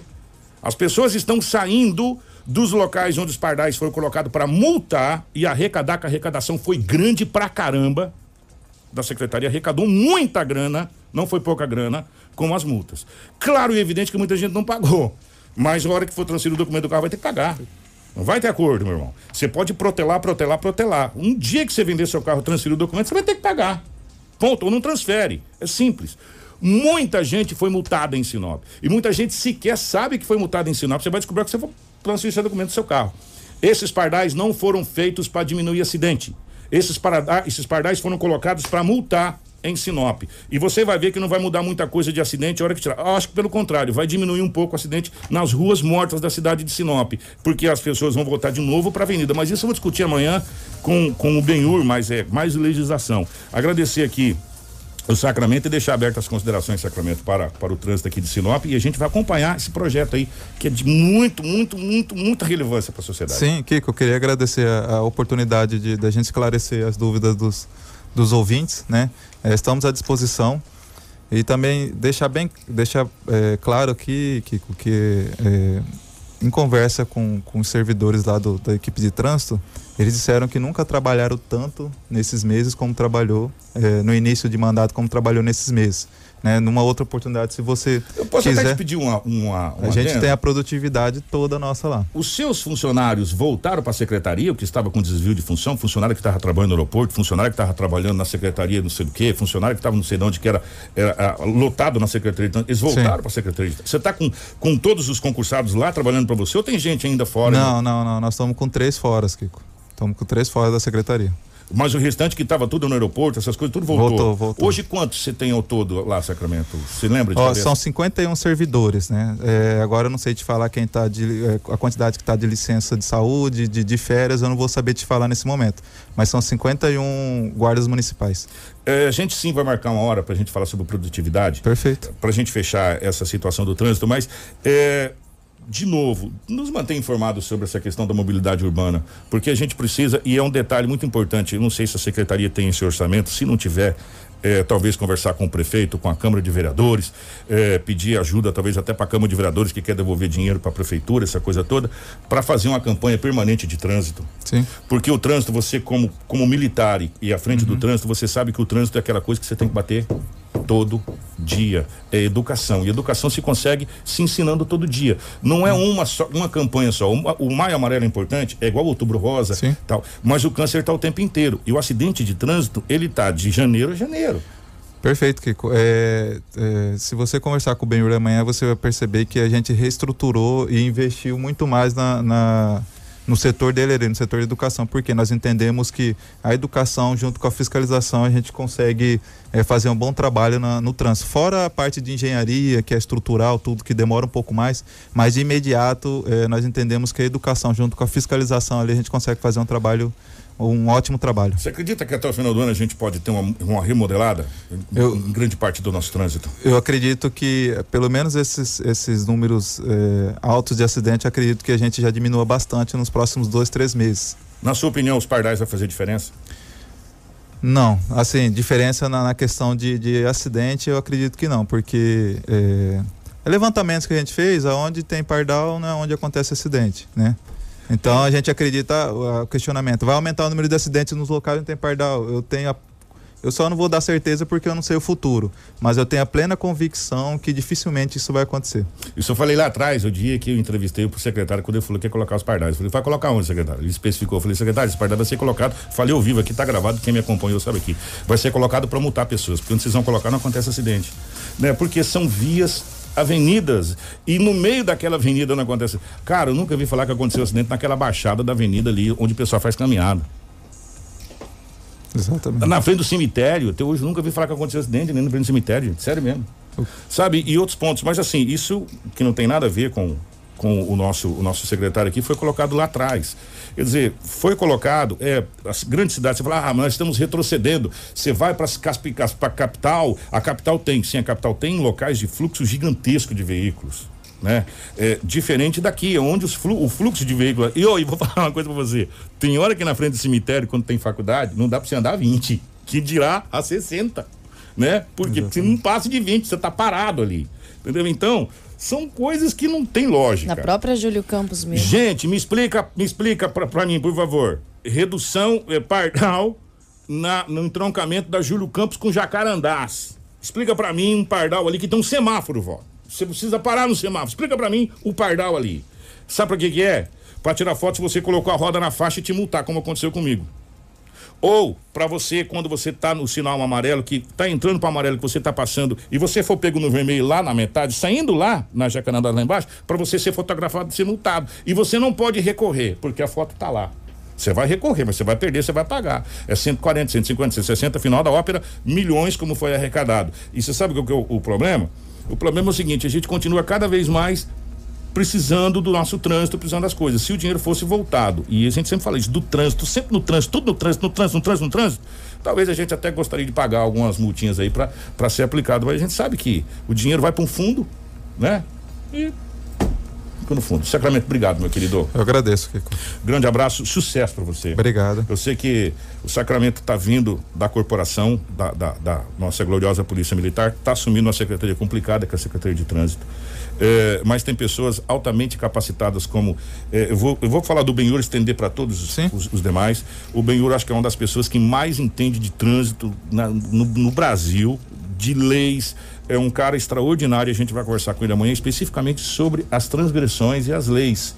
[SPEAKER 2] As pessoas estão saindo dos locais onde os pardais foram colocados para multar e arrecadar, que a arrecadação foi grande pra caramba da secretaria arrecadou muita grana, não foi pouca grana, com as multas. Claro e evidente que muita gente não pagou, mas na hora que for transferir o documento do carro vai ter que pagar. Não vai ter acordo, meu irmão. Você pode protelar, protelar, protelar. Um dia que você vender seu carro, transferir o documento, você vai ter que pagar. Ponto. Ou não transfere. É simples. Muita gente foi multada em Sinop. E muita gente sequer sabe que foi multada em Sinop. Você vai descobrir que você transferir seu documento do seu carro. Esses pardais não foram feitos para diminuir acidente. Esses, parada- esses pardais foram colocados para multar em Sinop. E você vai ver que não vai mudar muita coisa de acidente a hora que tirar. Acho que pelo contrário, vai diminuir um pouco o acidente nas ruas mortas da cidade de Sinop, porque as pessoas vão voltar de novo para a avenida. Mas isso eu vou discutir amanhã com, com o Benhur, mas é mais legislação. Agradecer aqui o Sacramento e deixar abertas as considerações, Sacramento, para, para o trânsito aqui de Sinop e a gente vai acompanhar esse projeto aí, que é de muito, muito, muito, muita relevância para a sociedade.
[SPEAKER 6] Sim, Kiko, eu queria agradecer a, a oportunidade de da gente esclarecer as dúvidas dos, dos ouvintes, né? Eh, estamos à disposição e também deixar bem deixar eh, claro aqui, Kiko, que eh, em conversa com, com os servidores lá do, da equipe de trânsito, eles disseram que nunca trabalharam tanto nesses meses como trabalhou eh, no início de mandato, como trabalhou nesses meses. Né? Numa outra oportunidade, se você
[SPEAKER 2] Eu posso até
[SPEAKER 6] quiser,
[SPEAKER 2] te pedir uma. uma, uma
[SPEAKER 6] a gente tem a produtividade toda nossa lá.
[SPEAKER 2] Os seus funcionários voltaram para a secretaria, o que estava com desvio de função, funcionário que estava trabalhando no aeroporto, funcionário que estava trabalhando na secretaria, não sei do que, funcionário que estava não sei de onde, que era, era, ah, lotado na secretaria. Então, eles voltaram para a secretaria. Você está com, com todos os concursados lá trabalhando para você ou tem gente ainda fora?
[SPEAKER 6] Não, não, não. Nós estamos com três foras, Kiko. Estamos com três foras da secretaria.
[SPEAKER 2] Mas o restante que estava tudo no aeroporto, essas coisas, tudo voltou.
[SPEAKER 6] Voltou, voltou.
[SPEAKER 2] Hoje quantos você tem ao todo lá, Sacramento? Você lembra de
[SPEAKER 6] Ó,
[SPEAKER 2] cabeça?
[SPEAKER 6] são 51 servidores, né? É, agora eu não sei te falar quem tá de. é, a quantidade que está de licença de saúde, de, de férias, eu não vou saber te falar nesse momento. Mas são 51 guardas municipais.
[SPEAKER 2] É, a gente sim vai marcar uma hora para a gente falar sobre produtividade.
[SPEAKER 6] Perfeito.
[SPEAKER 2] Para a gente fechar essa situação do trânsito, mas é, de novo, nos mantém informados sobre essa questão da mobilidade urbana, porque a gente precisa, e é um detalhe muito importante, eu não sei se a secretaria tem esse orçamento, se não tiver, é, talvez conversar com o prefeito, com a Câmara de Vereadores, é, pedir ajuda, talvez até para a Câmara de Vereadores que quer devolver dinheiro para a prefeitura, essa coisa toda, para fazer uma campanha permanente de trânsito.
[SPEAKER 6] Sim.
[SPEAKER 2] Porque o trânsito, você como, como militar e, e à frente do trânsito, você sabe que o trânsito é aquela coisa que você tem que bater todo dia. É educação. E educação se consegue se ensinando todo dia. Não é uma só, uma campanha só. O, o Maio Amarelo é importante, é igual o Outubro Rosa,
[SPEAKER 6] Sim.
[SPEAKER 2] tal. Mas o câncer está o tempo inteiro. E o acidente de trânsito, ele tá de janeiro a janeiro.
[SPEAKER 6] Perfeito, Kiko. É, é, se você conversar com o Benhur amanhã, você vai perceber que a gente reestruturou e investiu muito mais na, na- no setor dele, no setor de educação, porque nós entendemos que a educação, junto com a fiscalização, a gente consegue é, fazer um bom trabalho na- no trânsito. Fora a parte de engenharia, que é estrutural, tudo que demora um pouco mais, mas de imediato é, nós entendemos que a educação, junto com a fiscalização ali, a gente consegue fazer um trabalho, um ótimo trabalho.
[SPEAKER 2] Você acredita que até o final do ano a gente pode ter uma, uma remodelada em-
[SPEAKER 6] Eu-
[SPEAKER 2] em grande parte do nosso trânsito?
[SPEAKER 6] Eu acredito que, eh, pelo menos esses, esses números eh, altos de acidente, acredito que a gente já diminua bastante nos próximos dois, três meses.
[SPEAKER 2] Na sua opinião, os pardais vai fazer diferença?
[SPEAKER 6] Não, assim, diferença na, na questão de, de, acidente, eu acredito que não, porque é levantamentos que a gente fez, aonde tem pardal, não é onde acontece acidente, né? Então a gente acredita, o questionamento, vai aumentar o número de acidentes nos locais onde tem pardal. Eu tenho a eu só não vou dar certeza porque eu não sei o futuro. Mas eu tenho a plena convicção que dificilmente isso vai acontecer.
[SPEAKER 2] Isso eu falei lá atrás, o dia que eu entrevistei o secretário, quando ele falou que ia colocar os pardais. Eu falei, vai colocar onde, secretário? Ele especificou. Eu falei, secretário, esse pardal vai ser colocado. Falei ao vivo aqui, tá gravado, quem me acompanhou sabe aqui. Vai ser colocado para multar pessoas, porque onde vocês vão colocar não acontece acidente. Né? Porque são vias avenidas e no meio daquela avenida não acontece. Cara, eu nunca vi falar que aconteceu acidente naquela baixada da avenida ali, onde o pessoal faz caminhada.
[SPEAKER 6] Exatamente.
[SPEAKER 2] Na frente do cemitério, até hoje nunca vi falar que aconteceu acidente nem na frente do cemitério, gente. sério mesmo. Uh. Sabe? E outros pontos, mas assim, isso que não tem nada a ver com com o nosso o nosso secretário aqui foi colocado lá atrás. Quer dizer, foi colocado, é, as grandes cidades, você fala, ah, mas nós estamos retrocedendo. Você vai para a capital, a capital tem, sim, a capital tem locais de fluxo gigantesco de veículos né? É, diferente daqui, onde flu, o fluxo de veículos. E eu vou falar uma coisa para você: tem hora que na frente do cemitério, quando tem faculdade, não dá para você andar 20, que dirá a 60, né? Porque você não passa de 20, você tá parado ali. Entendeu? Então, são coisas que não tem lógica.
[SPEAKER 3] Na própria Júlio Campos mesmo.
[SPEAKER 2] Gente, me explica, me explica para mim, por favor. Redução é, pardal na, no entroncamento da Júlio Campos com Jacarandás. Explica para mim um pardal ali que tem um semáforo, vó. Você precisa parar no semáforo. Explica para mim o pardal ali. Sabe para que que é? Para tirar foto se você colocou a roda na faixa e te multar, como aconteceu comigo. Ou para você, quando você tá no sinal amarelo, que tá entrando para amarelo, que você tá passando, e você for pego no vermelho lá na metade, saindo lá na Jacarandá lá embaixo, para você ser fotografado ser multado. E você não pode recorrer, porque a foto tá lá. Você vai recorrer, mas você vai perder, você vai pagar. É 140, 150, 160, final da ópera, milhões como foi arrecadado. E você sabe o que é o, o problema? O problema é o seguinte: a gente continua cada vez mais precisando do nosso trânsito, precisando das coisas. Se o dinheiro fosse voltado, e a gente sempre fala isso, do trânsito, sempre no trânsito, tudo no trânsito, no trânsito, no trânsito, no trânsito, talvez a gente até gostaria de pagar algumas multinhas aí para ser aplicado, mas a gente sabe que o dinheiro vai para um fundo, né? E no fundo. Sacramento, obrigado, meu querido.
[SPEAKER 6] Eu agradeço, Kiko.
[SPEAKER 2] Grande abraço, sucesso para você.
[SPEAKER 6] Obrigado.
[SPEAKER 2] Eu sei que o Sacramento está vindo da corporação, da, da, da, nossa gloriosa Polícia Militar, está assumindo uma secretaria complicada, que é a Secretaria de Trânsito. É, mas tem pessoas altamente capacitadas como é, eu, vou, eu vou falar do Benhur estender para todos os, os, os, demais o Benhur acho que é uma das pessoas que mais entende de trânsito na, no, no Brasil de leis é um cara extraordinário. A gente vai conversar com ele amanhã especificamente sobre as transgressões e as leis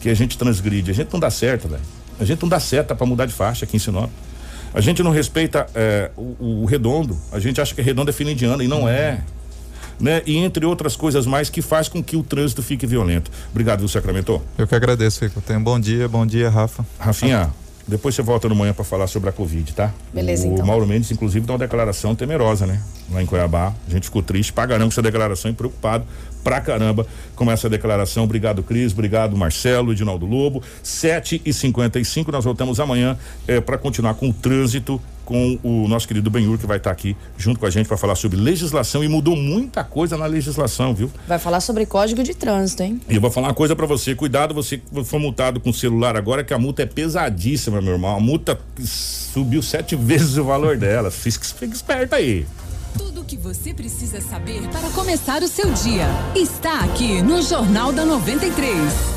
[SPEAKER 2] que a gente transgride. A gente não dá certo, velho. A gente não dá seta para mudar de faixa aqui em Sinop. A gente não respeita é, o, o, redondo. A gente acha que redondo é fim de ano e não é. Né? E entre outras coisas mais que faz com que o trânsito fique violento. Obrigado, viu, Sacramento?
[SPEAKER 6] Eu que agradeço, Rico. Tenha um bom dia, bom dia, Rafa.
[SPEAKER 2] Rafinha. Depois você volta no manhã para falar sobre a Covid, tá?
[SPEAKER 3] Beleza,
[SPEAKER 2] o
[SPEAKER 3] então.
[SPEAKER 2] O Mauro Mendes, inclusive, dá uma declaração temerosa, né? Lá em Cuiabá. A gente ficou triste pra caramba com essa declaração e preocupado pra caramba com essa declaração. Obrigado, Cris. Obrigado, Marcelo, Edinaldo Lobo. 7 e 55 nós voltamos amanhã é, para continuar com o trânsito com o nosso querido Benhur, que vai estar tá aqui junto com a gente para falar sobre legislação e mudou muita coisa na legislação, viu?
[SPEAKER 3] Vai falar sobre código de trânsito, hein?
[SPEAKER 2] E eu vou falar uma coisa para você, cuidado você que for multado com celular agora, que a multa é pesadíssima, meu irmão. A multa subiu sete vezes o valor dela. Fique, fique esperto aí.
[SPEAKER 5] Tudo o que você precisa saber para começar o seu dia está aqui no Jornal da 93.